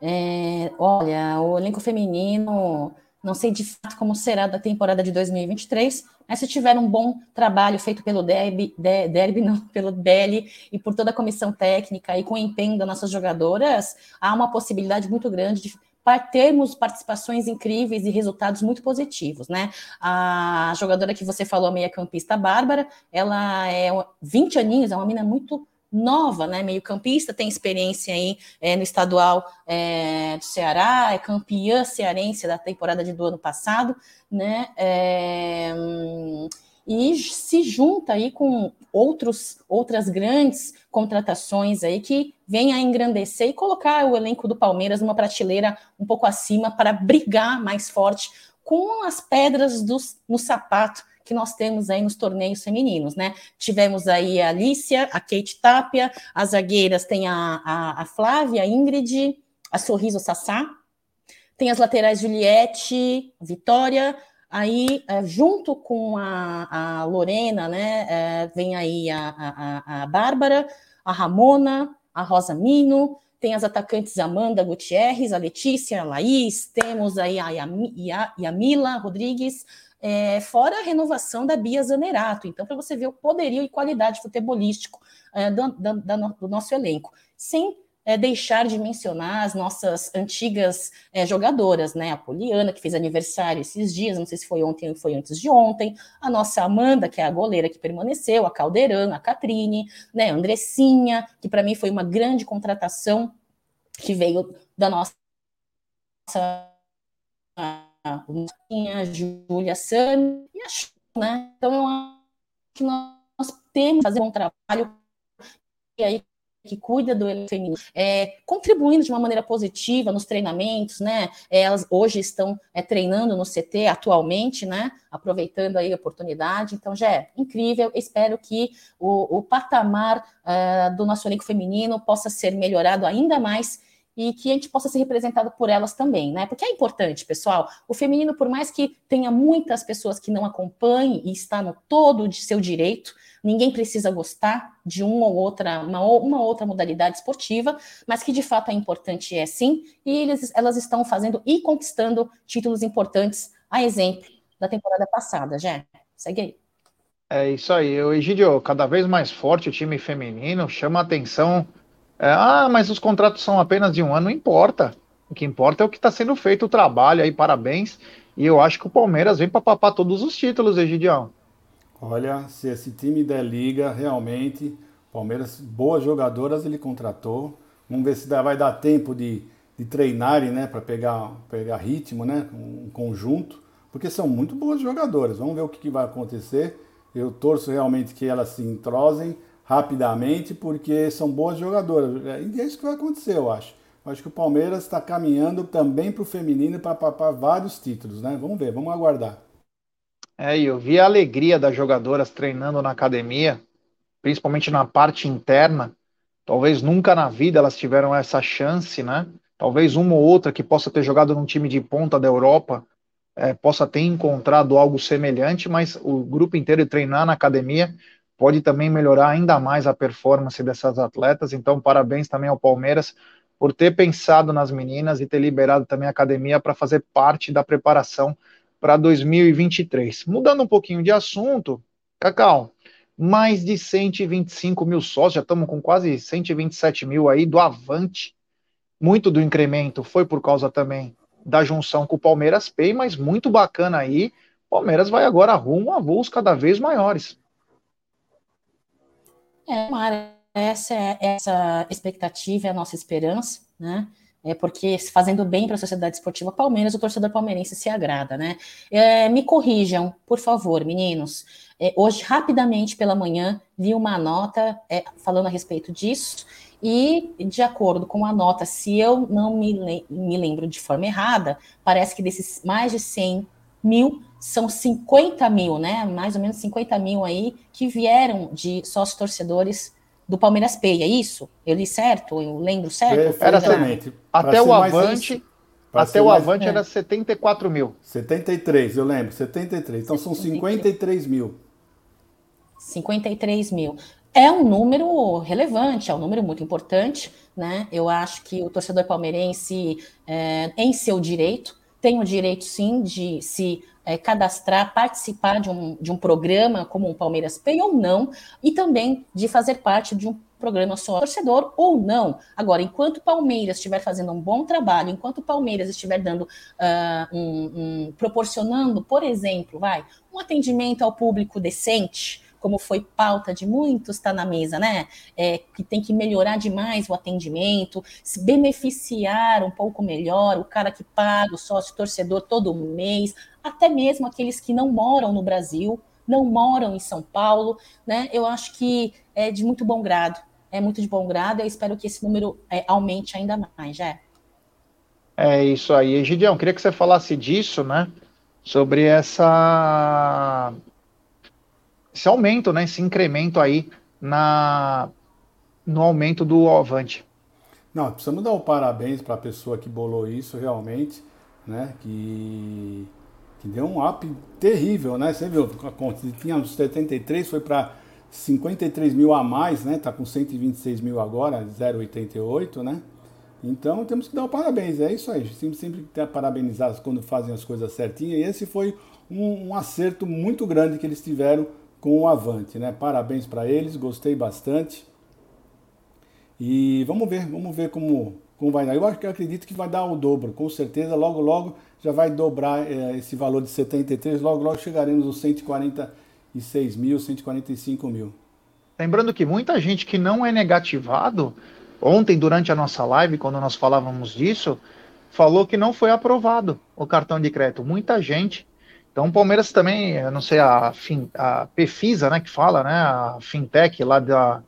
é, olha, o elenco feminino, não sei de fato como será da temporada de 2023, mas se tiver um bom trabalho feito pelo Derby, de, Derby não, pelo Belly e por toda a comissão técnica e com o empenho das nossas jogadoras, há uma possibilidade muito grande de termos participações incríveis e resultados muito positivos, né? A jogadora que você falou, meia campista Bárbara, ela é 20 aninhos, é uma menina muito nova, né? Meio campista, tem experiência aí é, no estadual é, do Ceará, é campeã cearense da temporada de, do ano passado, né? É, e se junta aí com outros, outras grandes contratações aí que vêm a engrandecer e colocar o elenco do Palmeiras numa prateleira um pouco acima para brigar mais forte com as pedras do, no sapato que nós temos aí nos torneios femininos, né? Tivemos aí a Alicia, a Kate Tapia, as zagueiras tem a, a, a Flávia, a Ingrid, a Sorriso Sassá, tem as laterais Juliette, Vitória, aí é, junto com a, a Lorena, né, é, vem aí a, a, a Bárbara, a Ramona, a Rosa Mino, tem as atacantes Amanda Gutierrez, a Letícia, a Laís, temos aí a Yamila Rodrigues, é, fora a renovação da Bia Zanerato. Então, para você ver o poderio e qualidade futebolístico é, do, do, nosso elenco. Sem é, deixar de mencionar as nossas antigas é, jogadoras, né? A Poliana, que fez aniversário esses dias, não sei se foi ontem ou foi antes de ontem, a nossa Amanda, que é a goleira que permaneceu, a Caldeirão, a Catrine, né? A Andressinha, que para mim foi uma grande contratação que veio da nossa a Júlia Sani e a Chu, né? Então, eu acho que nós temos que fazer um trabalho e aí que cuida do feminino, é, contribuindo de uma maneira positiva nos treinamentos, né? É, elas hoje estão é, treinando no CT atualmente, né? Aproveitando aí a oportunidade. Então, já é incrível. Espero que o, o patamar é, do nosso elenco feminino possa ser melhorado ainda mais e que a gente possa ser representado por elas também, né? Porque é importante, pessoal. O feminino, por mais que tenha muitas pessoas que não acompanhem e está no todo de seu direito, ninguém precisa gostar de uma ou outra, uma, uma outra modalidade esportiva, mas que de fato é importante é sim, e eles, elas estão fazendo e conquistando títulos importantes, a exemplo da temporada passada, já. Segue aí. É isso aí, o Egidio, cada vez mais forte o time feminino, chama atenção é, ah, mas os contratos são apenas de um ano, não importa. O que importa é o que está sendo feito o trabalho aí, parabéns. E eu acho que o Palmeiras vem para papar todos os títulos, Egidião. Olha, se esse time der liga, realmente, Palmeiras, boas jogadoras ele contratou. Vamos ver se vai dar tempo de, de treinarem, né, para pegar, pegar ritmo, né, um conjunto, porque são muito boas jogadoras. Vamos ver o que, que vai acontecer. Eu torço realmente que elas se entrosem rapidamente, porque são boas jogadoras. É, e é isso que vai acontecer, eu acho. Eu acho que o Palmeiras está caminhando também para o feminino para vários títulos, né? Vamos ver, vamos aguardar. É, eu vi a alegria das jogadoras treinando na academia, principalmente na parte interna. Talvez nunca na vida elas tiveram essa chance, né? Talvez uma ou outra que possa ter jogado num time de ponta da Europa é, possa ter encontrado algo semelhante, mas o grupo inteiro treinar na academia pode também melhorar ainda mais a performance dessas atletas. Então, parabéns também ao Palmeiras por ter pensado nas meninas e ter liberado também a academia para fazer parte da preparação para 2023. Mudando um pouquinho de assunto, Cacau, mais de 125 mil sócios, já estamos com quase 127 mil aí do Avante. Muito do incremento foi por causa também da junção com o Palmeiras Pay, mas muito bacana aí. Palmeiras vai agora rumo a voos cada vez maiores. É, Mara, essa é essa expectativa, é a nossa esperança, né? É porque fazendo bem para a sociedade esportiva Palmeiras, o torcedor palmeirense se agrada, né? É, me corrijam, por favor, meninos. É, hoje, rapidamente pela manhã, vi uma nota é, falando a respeito disso, e de acordo com a nota, se eu não me, me lembro de forma errada, parece que desses mais de 100 mil são 50 mil, né? Mais ou menos 50 mil aí que vieram de sócios torcedores do Palmeiras Pay, é isso? Eu li certo? Eu lembro certo? Era exatamente. Até o Avante, até o Avante era 74 mil. 73, eu lembro, 73. Então 73. são 53 mil. 53 mil. É um número relevante, é um número muito importante, né? Eu acho que o torcedor palmeirense, é, em seu direito, tem o direito sim de se é, cadastrar, participar de um, de um programa como o Palmeiras Pay ou não, e também de fazer parte de um programa só torcedor ou não. Agora, enquanto o Palmeiras estiver fazendo um bom trabalho, enquanto o Palmeiras estiver dando uh, um, um, proporcionando, por exemplo, vai, um atendimento ao público decente, como foi pauta de muitos, está na mesa, né? É, que tem que melhorar demais o atendimento, se beneficiar um pouco melhor o cara que paga o sócio torcedor todo mês, até mesmo aqueles que não moram no Brasil, não moram em São Paulo, né? Eu acho que é de muito bom grado. É muito de bom grado. Eu espero que esse número é, aumente ainda mais, já. É isso aí. Gideão, queria que você falasse disso, né? Sobre essa esse aumento, né, esse incremento aí na, no aumento do Avante. Não, precisamos dar o um parabéns para a pessoa que bolou isso realmente, né, que, que deu um up terrível, né, você viu, tinha uns 73, foi para 53 mil a mais, né, tá com 126 mil agora, 0,88, né, então temos que dar um parabéns, é isso aí, sempre, sempre tem parabenizar quando fazem as coisas certinhas, e esse foi um, um acerto muito grande que eles tiveram com o Avante, né? Parabéns para eles, gostei bastante. E vamos ver, vamos ver como, como vai dar. Eu acho que acredito que vai dar o dobro, com certeza. Logo, logo já vai dobrar é, esse valor de 73. Logo, logo chegaremos aos 146 mil, 145 mil. Lembrando que muita gente que não é negativado, ontem durante a nossa live, quando nós falávamos disso, falou que não foi aprovado o cartão de crédito. Muita gente então o Palmeiras também, eu não sei, a, fin, a Pefisa, né, que fala, né, a fintech lá da,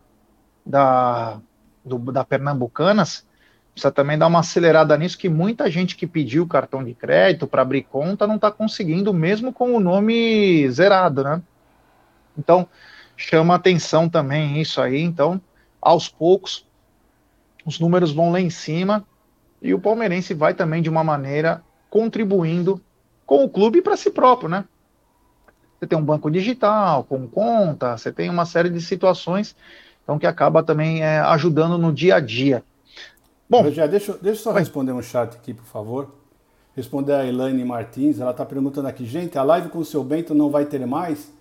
da, do, da Pernambucanas, precisa também dar uma acelerada nisso, que muita gente que pediu cartão de crédito para abrir conta não está conseguindo, mesmo com o nome zerado, né? Então, chama atenção também isso aí. Então, aos poucos, os números vão lá em cima e o palmeirense vai também, de uma maneira, contribuindo com o clube para si próprio, né? Você tem um banco digital, com conta, você tem uma série de situações então que acaba também é, ajudando no dia a dia. Bom, Rogério, deixa, deixa eu só vai. responder um chat aqui, por favor. Responder a Elaine Martins, ela está perguntando aqui, gente, a live com o seu Bento não vai ter mais?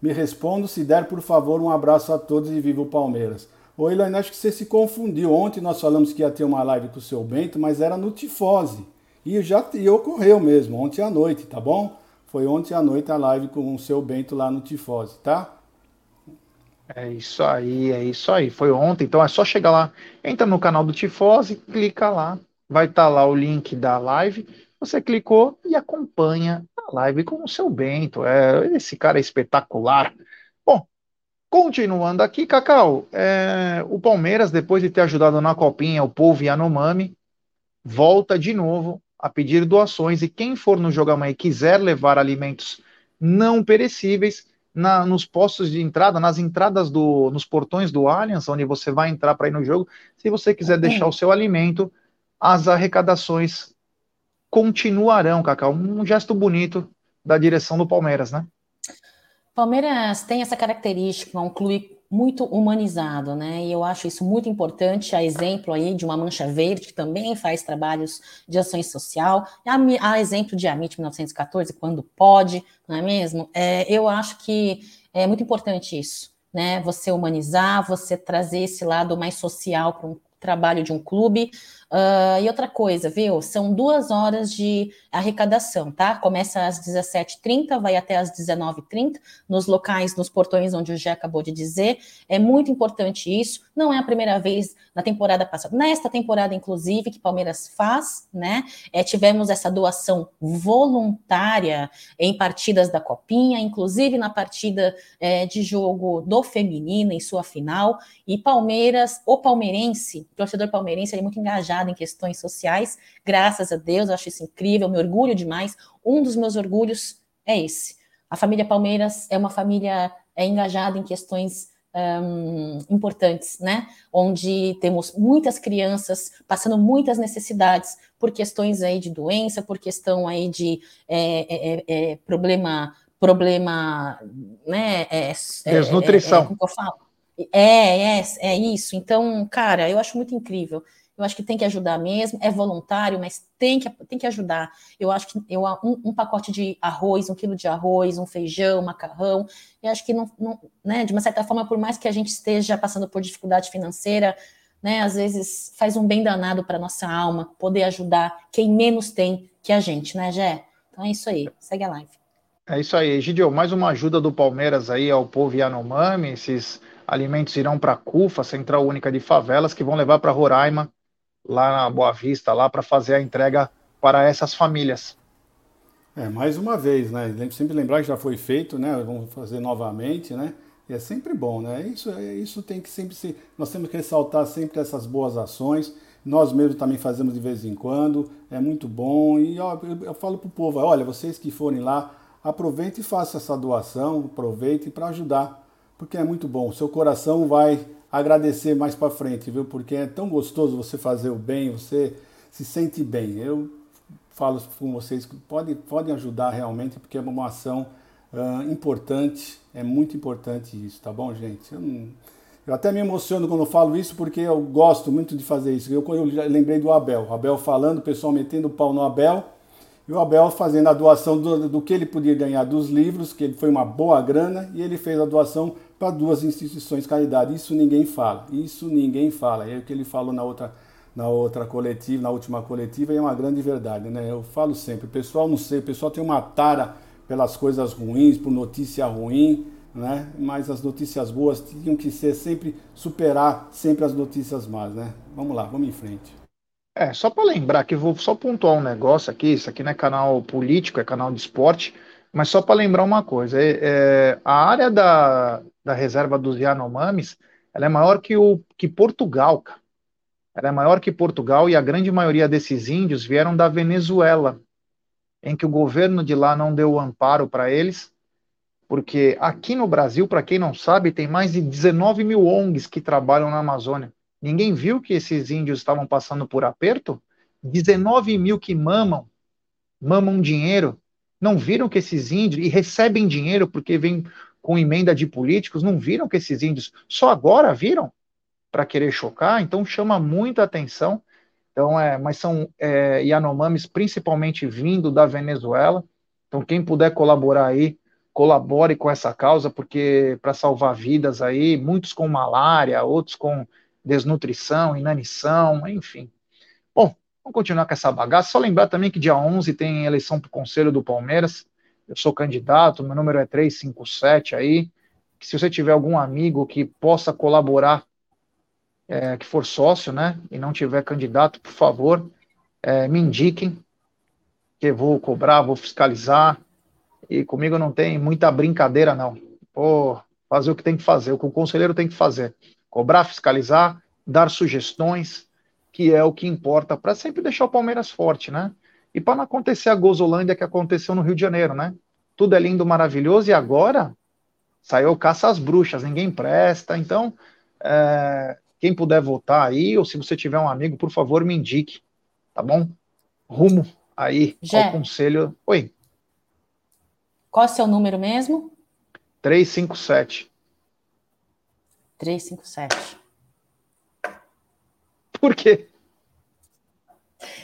Me respondo, se der, por favor, um abraço a todos e viva o Palmeiras. Ô Elaine, acho que você se confundiu. Ontem nós falamos que ia ter uma live com o seu Bento, mas era no Tifose. E já e ocorreu mesmo, ontem à noite, tá bom? Foi ontem à noite a live com o seu Bento lá no Tifose, tá? É isso aí, é isso aí. Foi ontem, então é só chegar lá, entra no canal do Tifose, clica lá, vai estar tá lá o link da live. Você clicou e acompanha a live com o seu Bento. É, esse cara é espetacular. Bom, continuando aqui, Cacau, é, o Palmeiras, depois de ter ajudado na copinha o povo Yanomami, volta de novo a pedir doações e quem for no Jogo Amanhã e quiser levar alimentos não perecíveis, na, nos postos de entrada, nas entradas do, nos portões do Allianz, onde você vai entrar para ir no jogo, se você quiser deixar o seu alimento, as arrecadações continuarão, Cacau. Um gesto bonito da direção do Palmeiras, né? Palmeiras tem essa característica, um clube muito humanizado, né? E eu acho isso muito importante, a exemplo aí de uma Mancha Verde, que também faz trabalhos de ação social, a, a exemplo de Amit 1914, quando pode, não é mesmo? É, eu acho que é muito importante isso, né? Você humanizar, você trazer esse lado mais social para um trabalho de um clube, Uh, e outra coisa, viu? São duas horas de arrecadação, tá? Começa às 17h30, vai até às 19h30, nos locais, nos portões onde o Gé acabou de dizer. É muito importante isso. Não é a primeira vez na temporada passada, nesta temporada, inclusive, que Palmeiras faz, né? É, tivemos essa doação voluntária em partidas da Copinha, inclusive na partida é, de jogo do feminino, em sua final. E Palmeiras, o palmeirense, o torcedor palmeirense, ele é muito engajado engajada em questões sociais, graças a Deus, eu acho isso incrível, me orgulho demais. Um dos meus orgulhos é esse. A família Palmeiras é uma família é engajada em questões um, importantes, né? Onde temos muitas crianças passando muitas necessidades por questões aí de doença, por questão aí de é, é, é, é problema, problema, né? É, Desnutrição. como eu falo? É, é, é isso. Então, cara, eu acho muito incrível. Eu acho que tem que ajudar mesmo, é voluntário, mas tem que, tem que ajudar. Eu acho que eu, um, um pacote de arroz, um quilo de arroz, um feijão, um macarrão, eu acho que não, não, né, de uma certa forma, por mais que a gente esteja passando por dificuldade financeira, né, às vezes faz um bem danado para nossa alma poder ajudar quem menos tem que a gente, né, Gé? Então é isso aí, segue a live. É isso aí, Gidio, mais uma ajuda do Palmeiras aí ao povo Yanomami, esses alimentos irão para a CUFA, Central Única de Favelas, que vão levar para Roraima lá na Boa Vista, lá para fazer a entrega para essas famílias. É, mais uma vez, né? Sempre lembrar que já foi feito, né? Vamos fazer novamente, né? E é sempre bom, né? Isso, é, isso tem que sempre ser. Nós temos que ressaltar sempre essas boas ações. Nós mesmos também fazemos de vez em quando. É muito bom. E ó, eu, eu falo para o povo: olha, vocês que forem lá, aproveite e faça essa doação, aproveite para ajudar, porque é muito bom. O seu coração vai agradecer mais para frente, viu? Porque é tão gostoso você fazer o bem, você se sente bem. Eu falo com vocês que podem pode ajudar realmente, porque é uma ação uh, importante, é muito importante isso, tá bom, gente? Eu, não, eu, até me emociono quando falo isso, porque eu gosto muito de fazer isso. Eu, eu lembrei do Abel, o Abel falando, o pessoal metendo o pau no Abel, e o Abel fazendo a doação do, do que ele podia ganhar dos livros, que ele foi uma boa grana, e ele fez a doação para duas instituições de caridade. Isso ninguém fala. Isso ninguém fala. É o que ele falou na outra, na outra coletiva, na última coletiva, e é uma grande verdade, né? Eu falo sempre, o pessoal não sei, o pessoal tem uma tara pelas coisas ruins, por notícia ruim, né? Mas as notícias boas tinham que ser sempre superar sempre as notícias más, né? Vamos lá, vamos em frente. É, só para lembrar que vou só pontuar um negócio aqui, isso aqui não é canal político, é canal de esporte, mas só para lembrar uma coisa, é, é, a área da, da reserva dos Yanomamis, ela é maior que, o, que Portugal, cara. Ela é maior que Portugal e a grande maioria desses índios vieram da Venezuela, em que o governo de lá não deu amparo para eles, porque aqui no Brasil, para quem não sabe, tem mais de 19 mil ONGs que trabalham na Amazônia. Ninguém viu que esses índios estavam passando por aperto? 19 mil que mamam, mamam dinheiro. Não viram que esses índios, e recebem dinheiro porque vêm com emenda de políticos, não viram que esses índios só agora viram para querer chocar? Então chama muita atenção. Então, é, mas são é, Yanomamis principalmente vindo da Venezuela. Então, quem puder colaborar aí, colabore com essa causa, porque para salvar vidas aí, muitos com malária, outros com desnutrição, inanição, enfim. Vamos continuar com essa bagaça. Só lembrar também que dia 11 tem eleição para o Conselho do Palmeiras. Eu sou candidato, meu número é 357 aí. Que se você tiver algum amigo que possa colaborar, é, que for sócio, né, e não tiver candidato, por favor, é, me indiquem, que eu vou cobrar, vou fiscalizar. E comigo não tem muita brincadeira, não. Vou fazer o que tem que fazer, o que o conselheiro tem que fazer cobrar, fiscalizar, dar sugestões, que é o que importa para sempre deixar o Palmeiras forte, né? E para não acontecer a gozolândia que aconteceu no Rio de Janeiro, né? Tudo é lindo, maravilhoso, e agora Saiu caça às bruxas, ninguém presta. Então, é, quem puder votar aí, ou se você tiver um amigo, por favor, me indique, tá bom? Rumo aí Jé. ao conselho. Oi, Qual é o seu número mesmo? 357. 357. Por quê?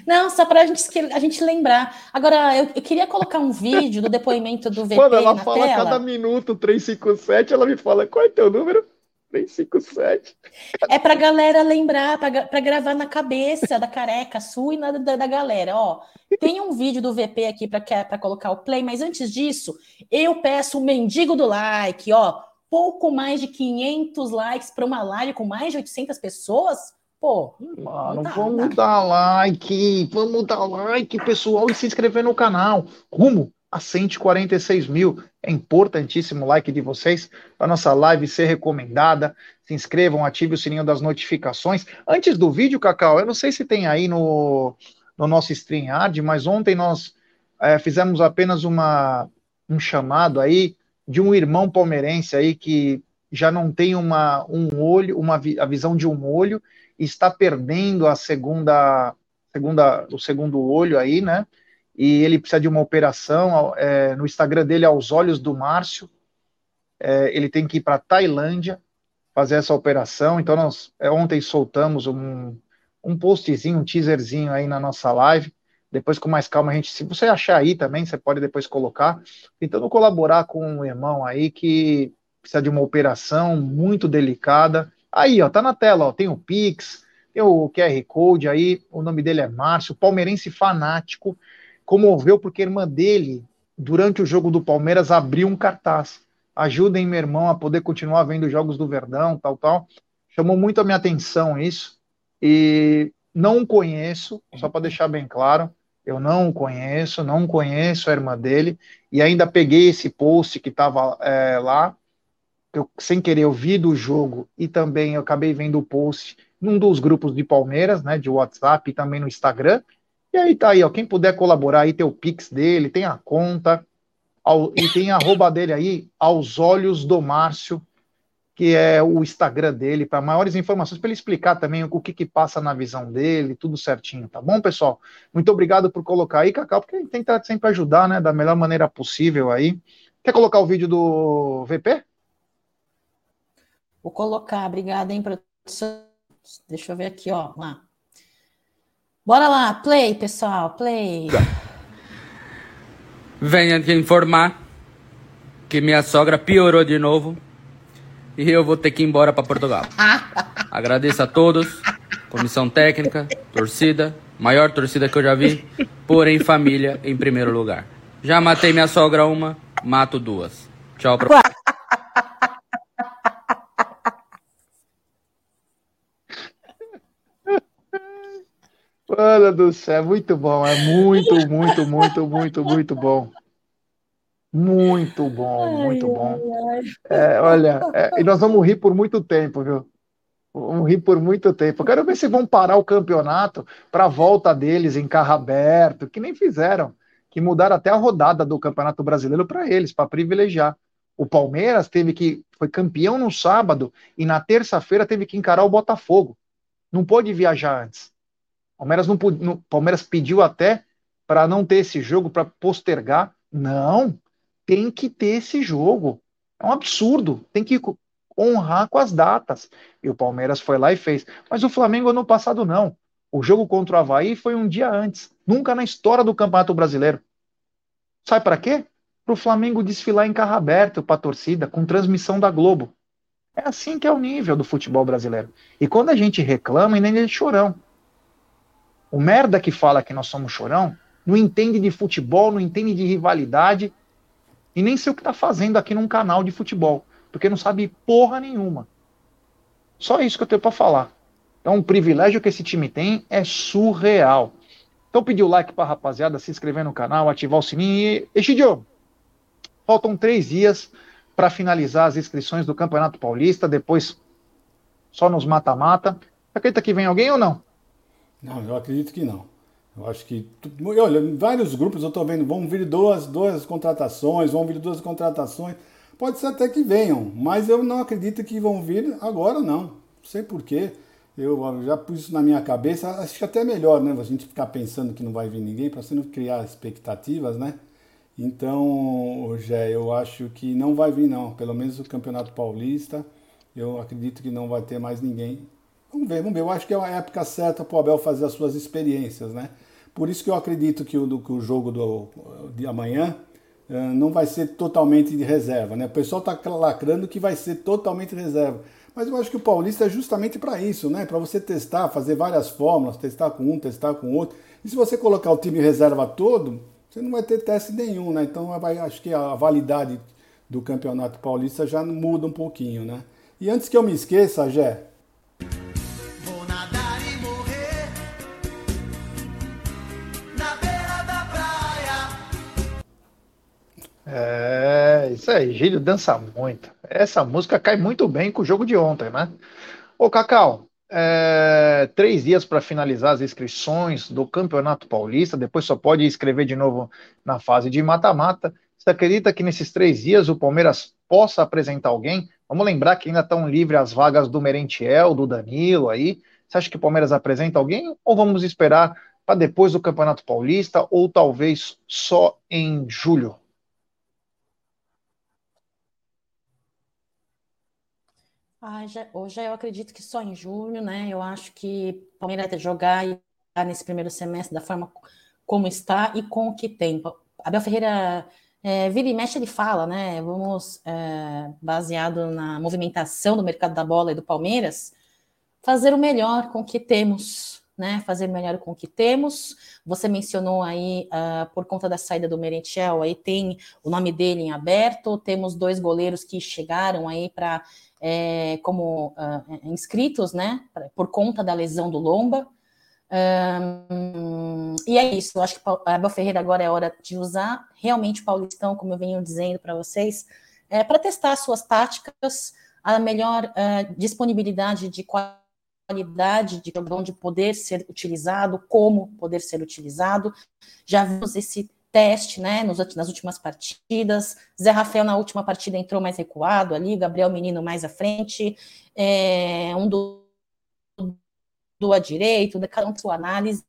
Não, só para gente, esque- a gente lembrar. Agora, eu, eu queria colocar um vídeo do depoimento do VP Mano, ela na fala tela. cada minuto 357, ela me fala, qual é teu número? 357. É pra galera lembrar, pra gravar na cabeça da careca, sua e na da, da galera. Ó, tem um vídeo do VP aqui pra colocar o play, mas antes disso, eu peço o mendigo do like, ó. Pouco mais de 500 likes para uma live com mais de 800 pessoas. Pô, Mano, dá, vamos dá. dar like, vamos dar like, pessoal, e se inscrever no canal. Rumo a 146 mil. É importantíssimo o like de vocês para nossa live ser recomendada. Se inscrevam, ative o sininho das notificações. Antes do vídeo, Cacau, eu não sei se tem aí no, no nosso StreamYard, mas ontem nós eh, fizemos apenas uma, um chamado aí de um irmão palmeirense aí que já não tem uma, um olho, uma, a visão de um olho está perdendo a segunda, segunda, o segundo olho aí, né? E ele precisa de uma operação. é, no Instagram dele, aos olhos do Márcio, é, ele tem que ir para Tailândia fazer essa operação. Então, nós é, ontem soltamos um, um postzinho, um teaserzinho aí na nossa live. Depois, com mais calma, a gente, se você achar aí também, você pode depois colocar. Tentando colaborar com um irmão aí que precisa de uma operação muito delicada. Aí, ó, tá na tela, ó, tem o Pix, tem o QR Code aí, o nome dele é Márcio, palmeirense fanático, comoveu porque a irmã dele, durante o jogo do Palmeiras, abriu um cartaz. Ajudem meu irmão a poder continuar vendo os jogos do Verdão, tal, tal. Chamou muito a minha atenção isso. E não conheço, só para deixar bem claro, eu não conheço, não conheço a irmã dele, e ainda peguei esse post que estava lá, eu, sem querer eu vi do jogo e também eu acabei vendo o post num dos grupos de Palmeiras, né, de WhatsApp e também no Instagram. E aí tá aí, ó, quem puder colaborar aí, tem o Pix dele, tem a conta, ao, e tem a arroba dele aí, aos olhos do Márcio, que é o Instagram dele, para maiores informações, para ele explicar também o que que passa na visão dele, tudo certinho, tá bom, pessoal? Muito obrigado por colocar aí, Cacau, porque a gente tenta sempre ajudar, né, da melhor maneira possível aí. Quer colocar o vídeo do VP? Vou colocar, obrigada, hein, produção. Deixa eu ver aqui, ó, lá. Bora lá, play, pessoal, play. Venha te informar que minha sogra piorou de novo e eu vou ter que ir embora para Portugal. Agradeço a todos, comissão técnica, torcida, maior torcida que eu já vi, porém família em primeiro lugar. Já matei minha sogra uma, mato duas. Tchau pra Mano do céu, muito bom, é muito, muito, muito, muito, muito bom. Muito bom, muito bom. É, olha, é, e nós vamos rir por muito tempo, viu? Vamos rir por muito tempo. Eu quero ver se vão parar o campeonato para a volta deles em carro aberto, que nem fizeram, que mudaram até a rodada do Campeonato Brasileiro para eles, para privilegiar. O Palmeiras teve que foi campeão no sábado e na terça-feira teve que encarar o Botafogo. Não pôde viajar antes. Palmeiras não, Palmeiras pediu até para não ter esse jogo para postergar. Não, tem que ter esse jogo. É um absurdo. Tem que honrar com as datas. E o Palmeiras foi lá e fez. Mas o Flamengo ano passado não. O jogo contra o Havaí foi um dia antes. Nunca na história do Campeonato Brasileiro. Sabe para quê? Para o Flamengo desfilar em carro aberto para a torcida, com transmissão da Globo. É assim que é o nível do futebol brasileiro. E quando a gente reclama, ainda é chorão. O merda que fala que nós somos chorão não entende de futebol, não entende de rivalidade e nem sei o que está fazendo aqui num canal de futebol, porque não sabe porra nenhuma. Só isso que eu tenho para falar. Então, o privilégio que esse time tem é surreal. Então, pedir o like para rapaziada, se inscrever no canal, ativar o sininho e. Exidio, faltam três dias para finalizar as inscrições do Campeonato Paulista, depois só nos mata-mata. Acredita que vem alguém ou não? Não, eu acredito que não. Eu acho que. Olha, vários grupos eu estou vendo, vão vir duas, duas contratações, vão vir duas contratações. Pode ser até que venham, mas eu não acredito que vão vir agora, não. Não sei porquê. Eu já pus isso na minha cabeça. Acho que até é melhor, né? A gente ficar pensando que não vai vir ninguém, para você não criar expectativas, né? Então, Jé, eu acho que não vai vir, não. Pelo menos o Campeonato Paulista, eu acredito que não vai ter mais ninguém. Vamos ver, vamos ver. Eu acho que é a época certa para o Abel fazer as suas experiências, né? Por isso que eu acredito que o, que o jogo do, de amanhã uh, não vai ser totalmente de reserva, né? O pessoal está lacrando que vai ser totalmente reserva. Mas eu acho que o Paulista é justamente para isso, né? Para você testar, fazer várias fórmulas, testar com um, testar com outro. E se você colocar o time reserva todo, você não vai ter teste nenhum, né? Então vai, acho que a validade do Campeonato Paulista já muda um pouquinho, né? E antes que eu me esqueça, Jé, É, isso aí, Gílio dança muito. Essa música cai muito bem com o jogo de ontem, né? Ô, Cacau, é, três dias para finalizar as inscrições do Campeonato Paulista, depois só pode inscrever de novo na fase de mata-mata. Você acredita que nesses três dias o Palmeiras possa apresentar alguém? Vamos lembrar que ainda estão livres as vagas do Merentiel, do Danilo aí. Você acha que o Palmeiras apresenta alguém ou vamos esperar para depois do Campeonato Paulista ou talvez só em julho? Ah, já, hoje eu acredito que só em junho, né? Eu acho que o Palmeiras jogar nesse primeiro semestre da forma como está e com o que tem. Abel Ferreira é, vira e mexe, ele fala, né? Vamos, é, baseado na movimentação do mercado da bola e do Palmeiras, fazer o melhor com o que temos, né? Fazer melhor com o que temos. Você mencionou aí, uh, por conta da saída do Merentiel, aí tem o nome dele em aberto, temos dois goleiros que chegaram aí para é, como uh, inscritos, né? Por conta da lesão do Lomba. Um, e é isso, eu acho que a Abel Ferreira agora é hora de usar realmente o Paulistão, como eu venho dizendo para vocês, é, para testar suas táticas, a melhor uh, disponibilidade de qualidade de onde poder ser utilizado, como poder ser utilizado. Já vimos esse teste, né, nos, nas últimas partidas. Zé Rafael na última partida entrou mais recuado ali, Gabriel Menino mais à frente, é, um do do a direito, cada um sua análise.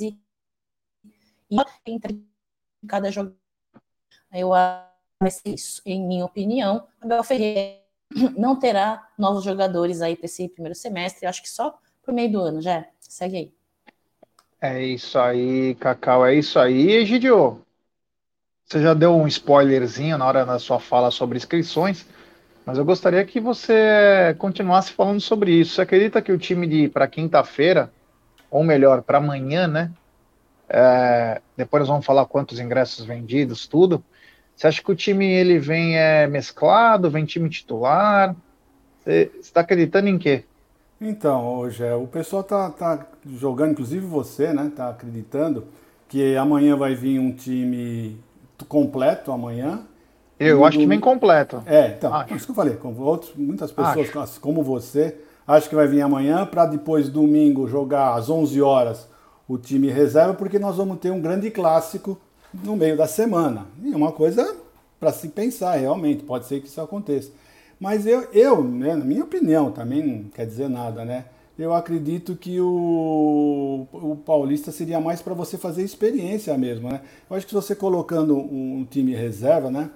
E entre cada jogo. Eu acho isso. Em minha opinião, Abel Ferreira não terá novos jogadores aí para esse primeiro semestre. Acho que só por meio do ano, já. Segue aí. É isso aí, Cacau, é isso aí. Egidio, você já deu um spoilerzinho na hora da sua fala sobre inscrições. Mas eu gostaria que você continuasse falando sobre isso. Você acredita que o time de para quinta-feira, ou melhor, para amanhã, né? É, depois vamos falar quantos ingressos vendidos, tudo. Você acha que o time ele vem é, mesclado, vem time titular? Você está acreditando em quê? Então, hoje o pessoal tá, tá jogando, inclusive você, né? Tá acreditando que amanhã vai vir um time completo amanhã eu acho que vem completo. É, então, acho. isso que eu falei, com outros, muitas pessoas acho. como você, acho que vai vir amanhã para depois domingo jogar às 11 horas o time reserva, porque nós vamos ter um grande clássico no meio da semana. E é uma coisa para se pensar, realmente, pode ser que isso aconteça. Mas eu, eu né, na minha opinião, também não quer dizer nada, né? Eu acredito que o, o Paulista seria mais para você fazer experiência mesmo, né? Eu acho que você colocando um time reserva, né?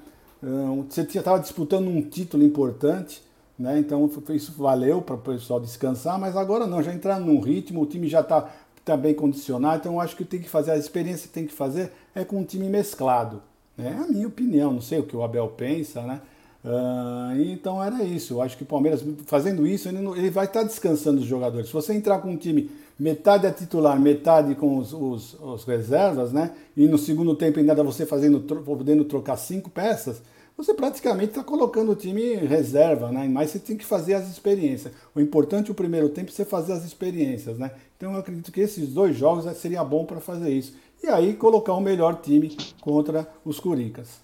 Você estava disputando um título importante, né? então isso valeu para o pessoal descansar, mas agora não, já entraram num ritmo, o time já está tá bem condicionado, então eu acho que tem que fazer, a experiência que tem que fazer é com um time mesclado. Né? É a minha opinião, não sei o que o Abel pensa, né? Uh, então era isso. Eu acho que o Palmeiras, fazendo isso, ele, não, ele vai estar tá descansando os jogadores. Se você entrar com um time metade é titular, metade com os, os, os, reservas, né? E no segundo tempo ainda você fazendo, podendo trocar cinco peças, você praticamente está colocando o time reserva, né? Mas você tem que fazer as experiências. O importante o primeiro tempo é você fazer as experiências, né? Então eu acredito que esses dois jogos seria bom para fazer isso. E aí colocar o melhor time contra os Curicas.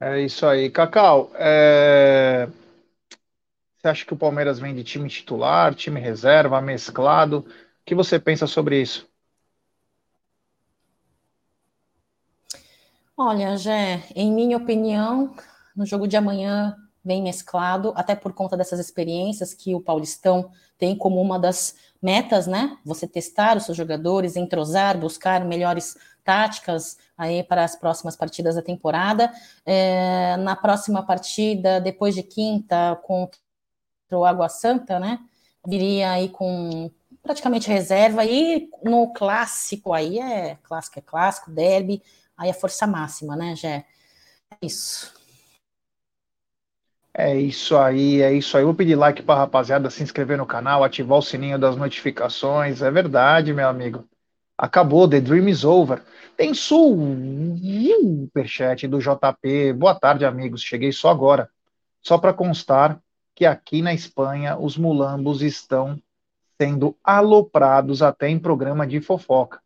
É isso aí. Cacau, é... você acha que o Palmeiras vem de time titular, time reserva, mesclado? O que você pensa sobre isso? Olha, Jé, em minha opinião, no jogo de amanhã bem mesclado, até por conta dessas experiências que o Paulistão tem como uma das metas, né? Você testar os seus jogadores, entrosar, buscar melhores táticas aí para as próximas partidas da temporada. É, na próxima partida, depois de quinta, contra o Água Santa, né? Viria aí com praticamente reserva e no clássico aí é clássico é clássico, derby, aí é força máxima, né, Gé? É isso. É isso aí, é isso aí. Vou pedir like para a rapaziada se inscrever no canal, ativar o sininho das notificações. É verdade, meu amigo. Acabou, The Dream is over. Tem superchat do JP. Boa tarde, amigos. Cheguei só agora. Só para constar que aqui na Espanha os mulambos estão sendo aloprados até em programa de fofoca.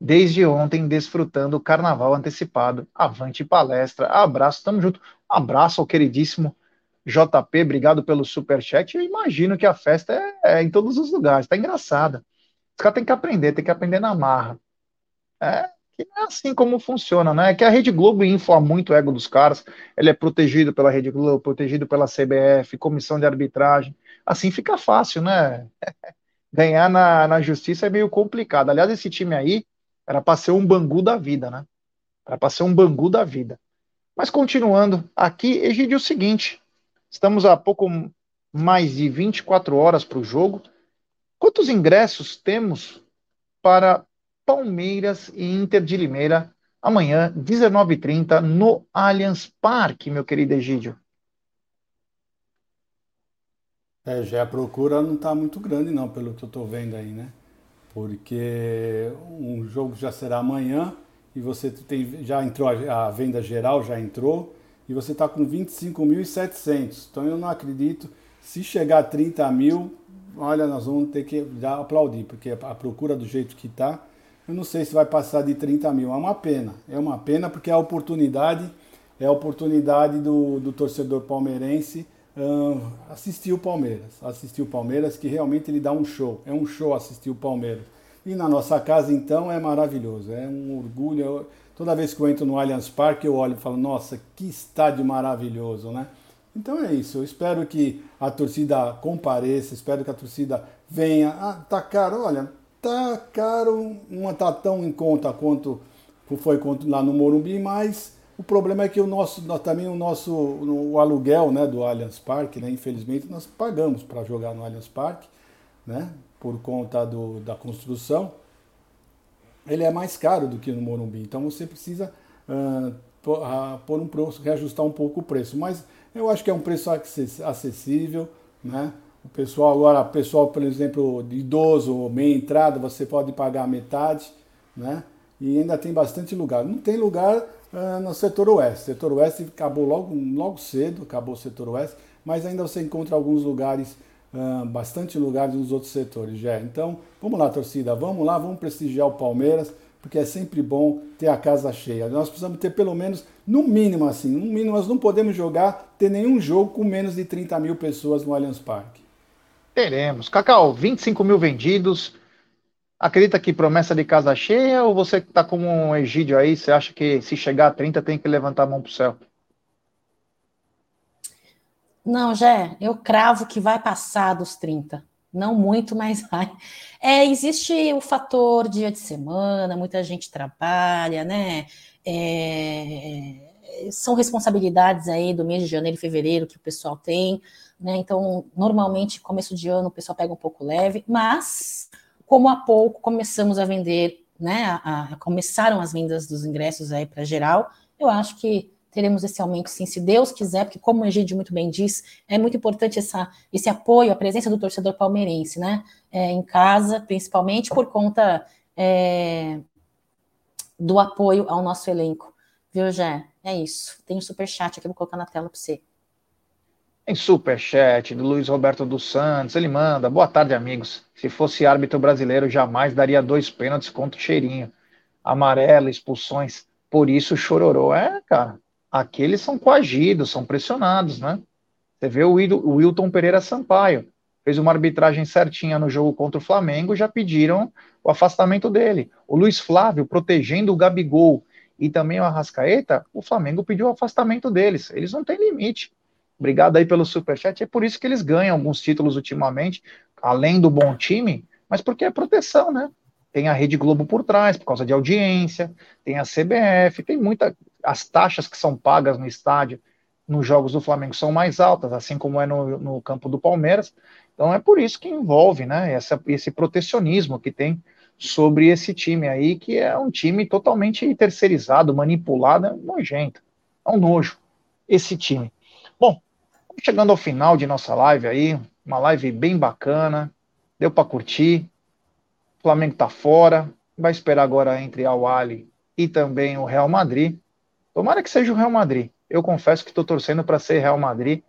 Desde ontem, desfrutando o carnaval antecipado. Avante palestra. Abraço, tamo junto. abraço ao queridíssimo JP, obrigado pelo superchat. Eu imagino que a festa é, é em todos os lugares, tá engraçada. Os caras têm que aprender, tem que aprender na marra. É é assim como funciona, né? É que a Rede Globo infla muito o ego dos caras. Ele é protegido pela Rede Globo, protegido pela CBF, comissão de arbitragem. Assim fica fácil, né? Ganhar na, na justiça é meio complicado. Aliás, esse time aí era para ser um bangu da vida, né? Era para ser um bangu da vida. Mas continuando, aqui, Egídio, é o seguinte: Estamos a pouco mais de 24 horas para o jogo. Quantos ingressos temos para Palmeiras e Inter de Limeira amanhã, 19h30, no Allianz Parque, meu querido Egídio? É, já a procura não está muito grande, não, pelo que eu estou vendo aí, né? Porque um jogo já será amanhã e você tem, já entrou a, venda geral, já entrou e você está com 25.700. Então eu não acredito. Se chegar a 30 mil, olha, nós vamos ter que já aplaudir, porque a procura do jeito que está, eu não sei se vai passar de 30 mil. É uma pena. É uma pena porque é a oportunidade, é a oportunidade do, do torcedor palmeirense uh, assistir o Palmeiras. Assistir o Palmeiras, que realmente ele dá um show. É um show assistir o Palmeiras. E na nossa casa, então, é maravilhoso. É um orgulho. Toda vez que eu entro no Allianz Parque, eu olho e falo, nossa, que estádio maravilhoso, né? Então é isso, eu espero que a torcida compareça, espero que a torcida venha. Ah, tá caro, olha, tá caro, não tá tão em conta quanto foi lá no Morumbi, mas o problema é que o nosso, também o nosso o aluguel né, do Allianz Parque, né, infelizmente, nós pagamos para jogar no Allianz Parque, né, por conta do, da construção ele é mais caro do que no Morumbi. Então você precisa uh, pôr um preço, reajustar um pouco o preço. Mas eu acho que é um preço acessível, né? O pessoal agora, pessoal, por exemplo, idoso, meia entrada, você pode pagar metade, né? E ainda tem bastante lugar. Não tem lugar uh, no setor oeste. Setor oeste acabou logo, logo cedo, acabou o setor oeste, mas ainda você encontra alguns lugares uh, bastante lugares nos outros setores, já. Então, vamos lá, torcida, vamos lá, vamos prestigiar o Palmeiras, porque é sempre bom ter a casa cheia. Nós precisamos ter pelo menos, no mínimo assim, no mínimo nós não podemos jogar, ter nenhum jogo com menos de 30 mil pessoas no Allianz Parque. Teremos. Cacau, 25 mil vendidos. Acredita que promessa de casa cheia ou você que está como um Egídio aí, você acha que se chegar a 30 tem que levantar a mão para o céu? Não, Jé, eu cravo que vai passar dos 30. Não muito, mas vai. É, existe o fator dia de semana, muita gente trabalha, né? É, são responsabilidades aí do mês de janeiro e fevereiro que o pessoal tem, né? Então, normalmente, começo de ano, o pessoal pega um pouco leve, mas como há pouco começamos a vender, né? A, a, começaram as vendas dos ingressos aí para geral, eu acho que teremos esse aumento sim, se Deus quiser, porque como o Egídio muito bem diz, é muito importante essa, esse apoio, a presença do torcedor palmeirense, né, é, em casa, principalmente por conta é, do apoio ao nosso elenco, viu, Jé? É isso, tem um superchat aqui, vou colocar na tela para você. Tem superchat do Luiz Roberto dos Santos, ele manda, boa tarde, amigos, se fosse árbitro brasileiro, jamais daria dois pênaltis contra o Cheirinho, amarelo, expulsões, por isso chororou, é, cara, aqui eles são coagidos, são pressionados, né? Você vê o Wilton Pereira Sampaio, fez uma arbitragem certinha no jogo contra o Flamengo, já pediram o afastamento dele. O Luiz Flávio protegendo o Gabigol e também o Arrascaeta, o Flamengo pediu o afastamento deles. Eles não têm limite. Obrigado aí pelo superchat. É por isso que eles ganham alguns títulos ultimamente, além do bom time, mas porque é proteção, né? Tem a Rede Globo por trás, por causa de audiência, tem a CBF, tem muita. As taxas que são pagas no estádio nos jogos do Flamengo são mais altas, assim como é no, no campo do Palmeiras. Então é por isso que envolve, né? Essa, esse protecionismo que tem sobre esse time aí, que é um time totalmente terceirizado, manipulado, é nojento. É um nojo, esse time. Chegando ao final de nossa live aí, uma live bem bacana, deu para curtir. O Flamengo tá fora, vai esperar agora entre a Ali e também o Real Madrid. Tomara que seja o Real Madrid. Eu confesso que estou torcendo para ser Real Madrid,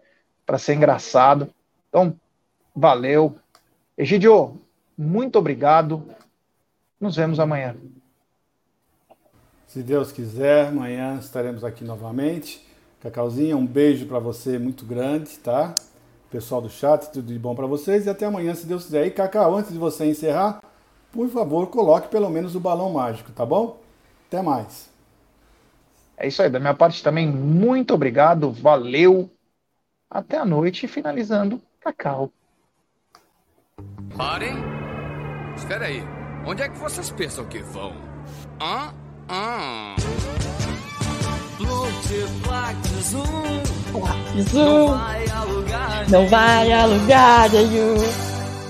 para ser engraçado. Então, valeu. Egidio, muito obrigado. Nos vemos amanhã. Se Deus quiser, amanhã estaremos aqui novamente. Cacauzinha, um beijo para você muito grande, tá? Pessoal do chat, tudo de bom para vocês e até amanhã, se Deus quiser. E Cacau, antes de você encerrar, por favor, coloque pelo menos o balão mágico, tá bom? Até mais. É isso aí, da minha parte também, muito obrigado, valeu. Até a noite, finalizando, Cacau. Parem! Espera aí. Onde é que vocês pensam que vão? Hã? Hã? Zoom. Não vai a lugar nenhum.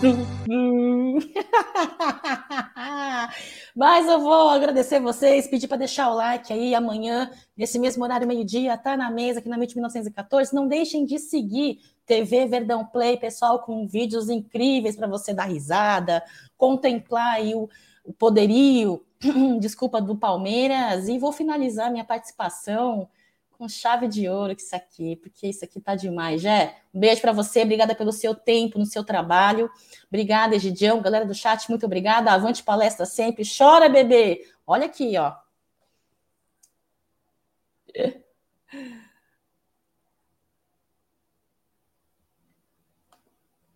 Mas eu vou agradecer vocês, pedir para deixar o like aí amanhã, nesse mesmo horário, meio-dia, tá na mesa aqui na MIT 1914. Não deixem de seguir TV Verdão Play, pessoal, com vídeos incríveis para você dar risada, contemplar aí o poderio, desculpa, do Palmeiras. E vou finalizar minha participação com chave de ouro que isso aqui, porque isso aqui tá demais, Jé. Um beijo para você, obrigada pelo seu tempo no seu trabalho. Obrigada, Egidião, galera do chat, muito obrigada. Avante palestra sempre. Chora, bebê. Olha aqui, ó.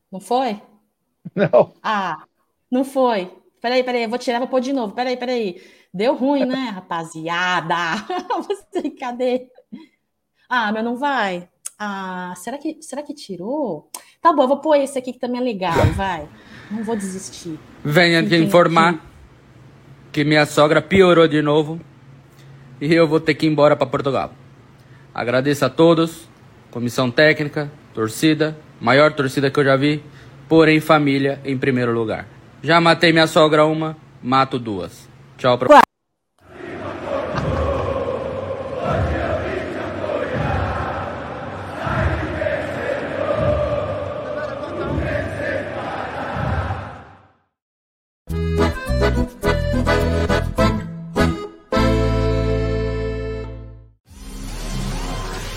Não foi? Não. Ah, não foi. Peraí, peraí, eu vou tirar, vou pôr de novo. Peraí, peraí. Deu ruim, né, rapaziada? Você, cadê? Ah, meu, não vai. Ah, será que, será que tirou? Tá bom, eu vou pôr esse aqui que também é legal, vai. Não vou desistir. Venha te informar que minha sogra piorou de novo e eu vou ter que ir embora para Portugal. Agradeço a todos, comissão técnica, torcida, maior torcida que eu já vi, porém família em primeiro lugar. Já matei minha sogra uma, mato duas. Tchau pra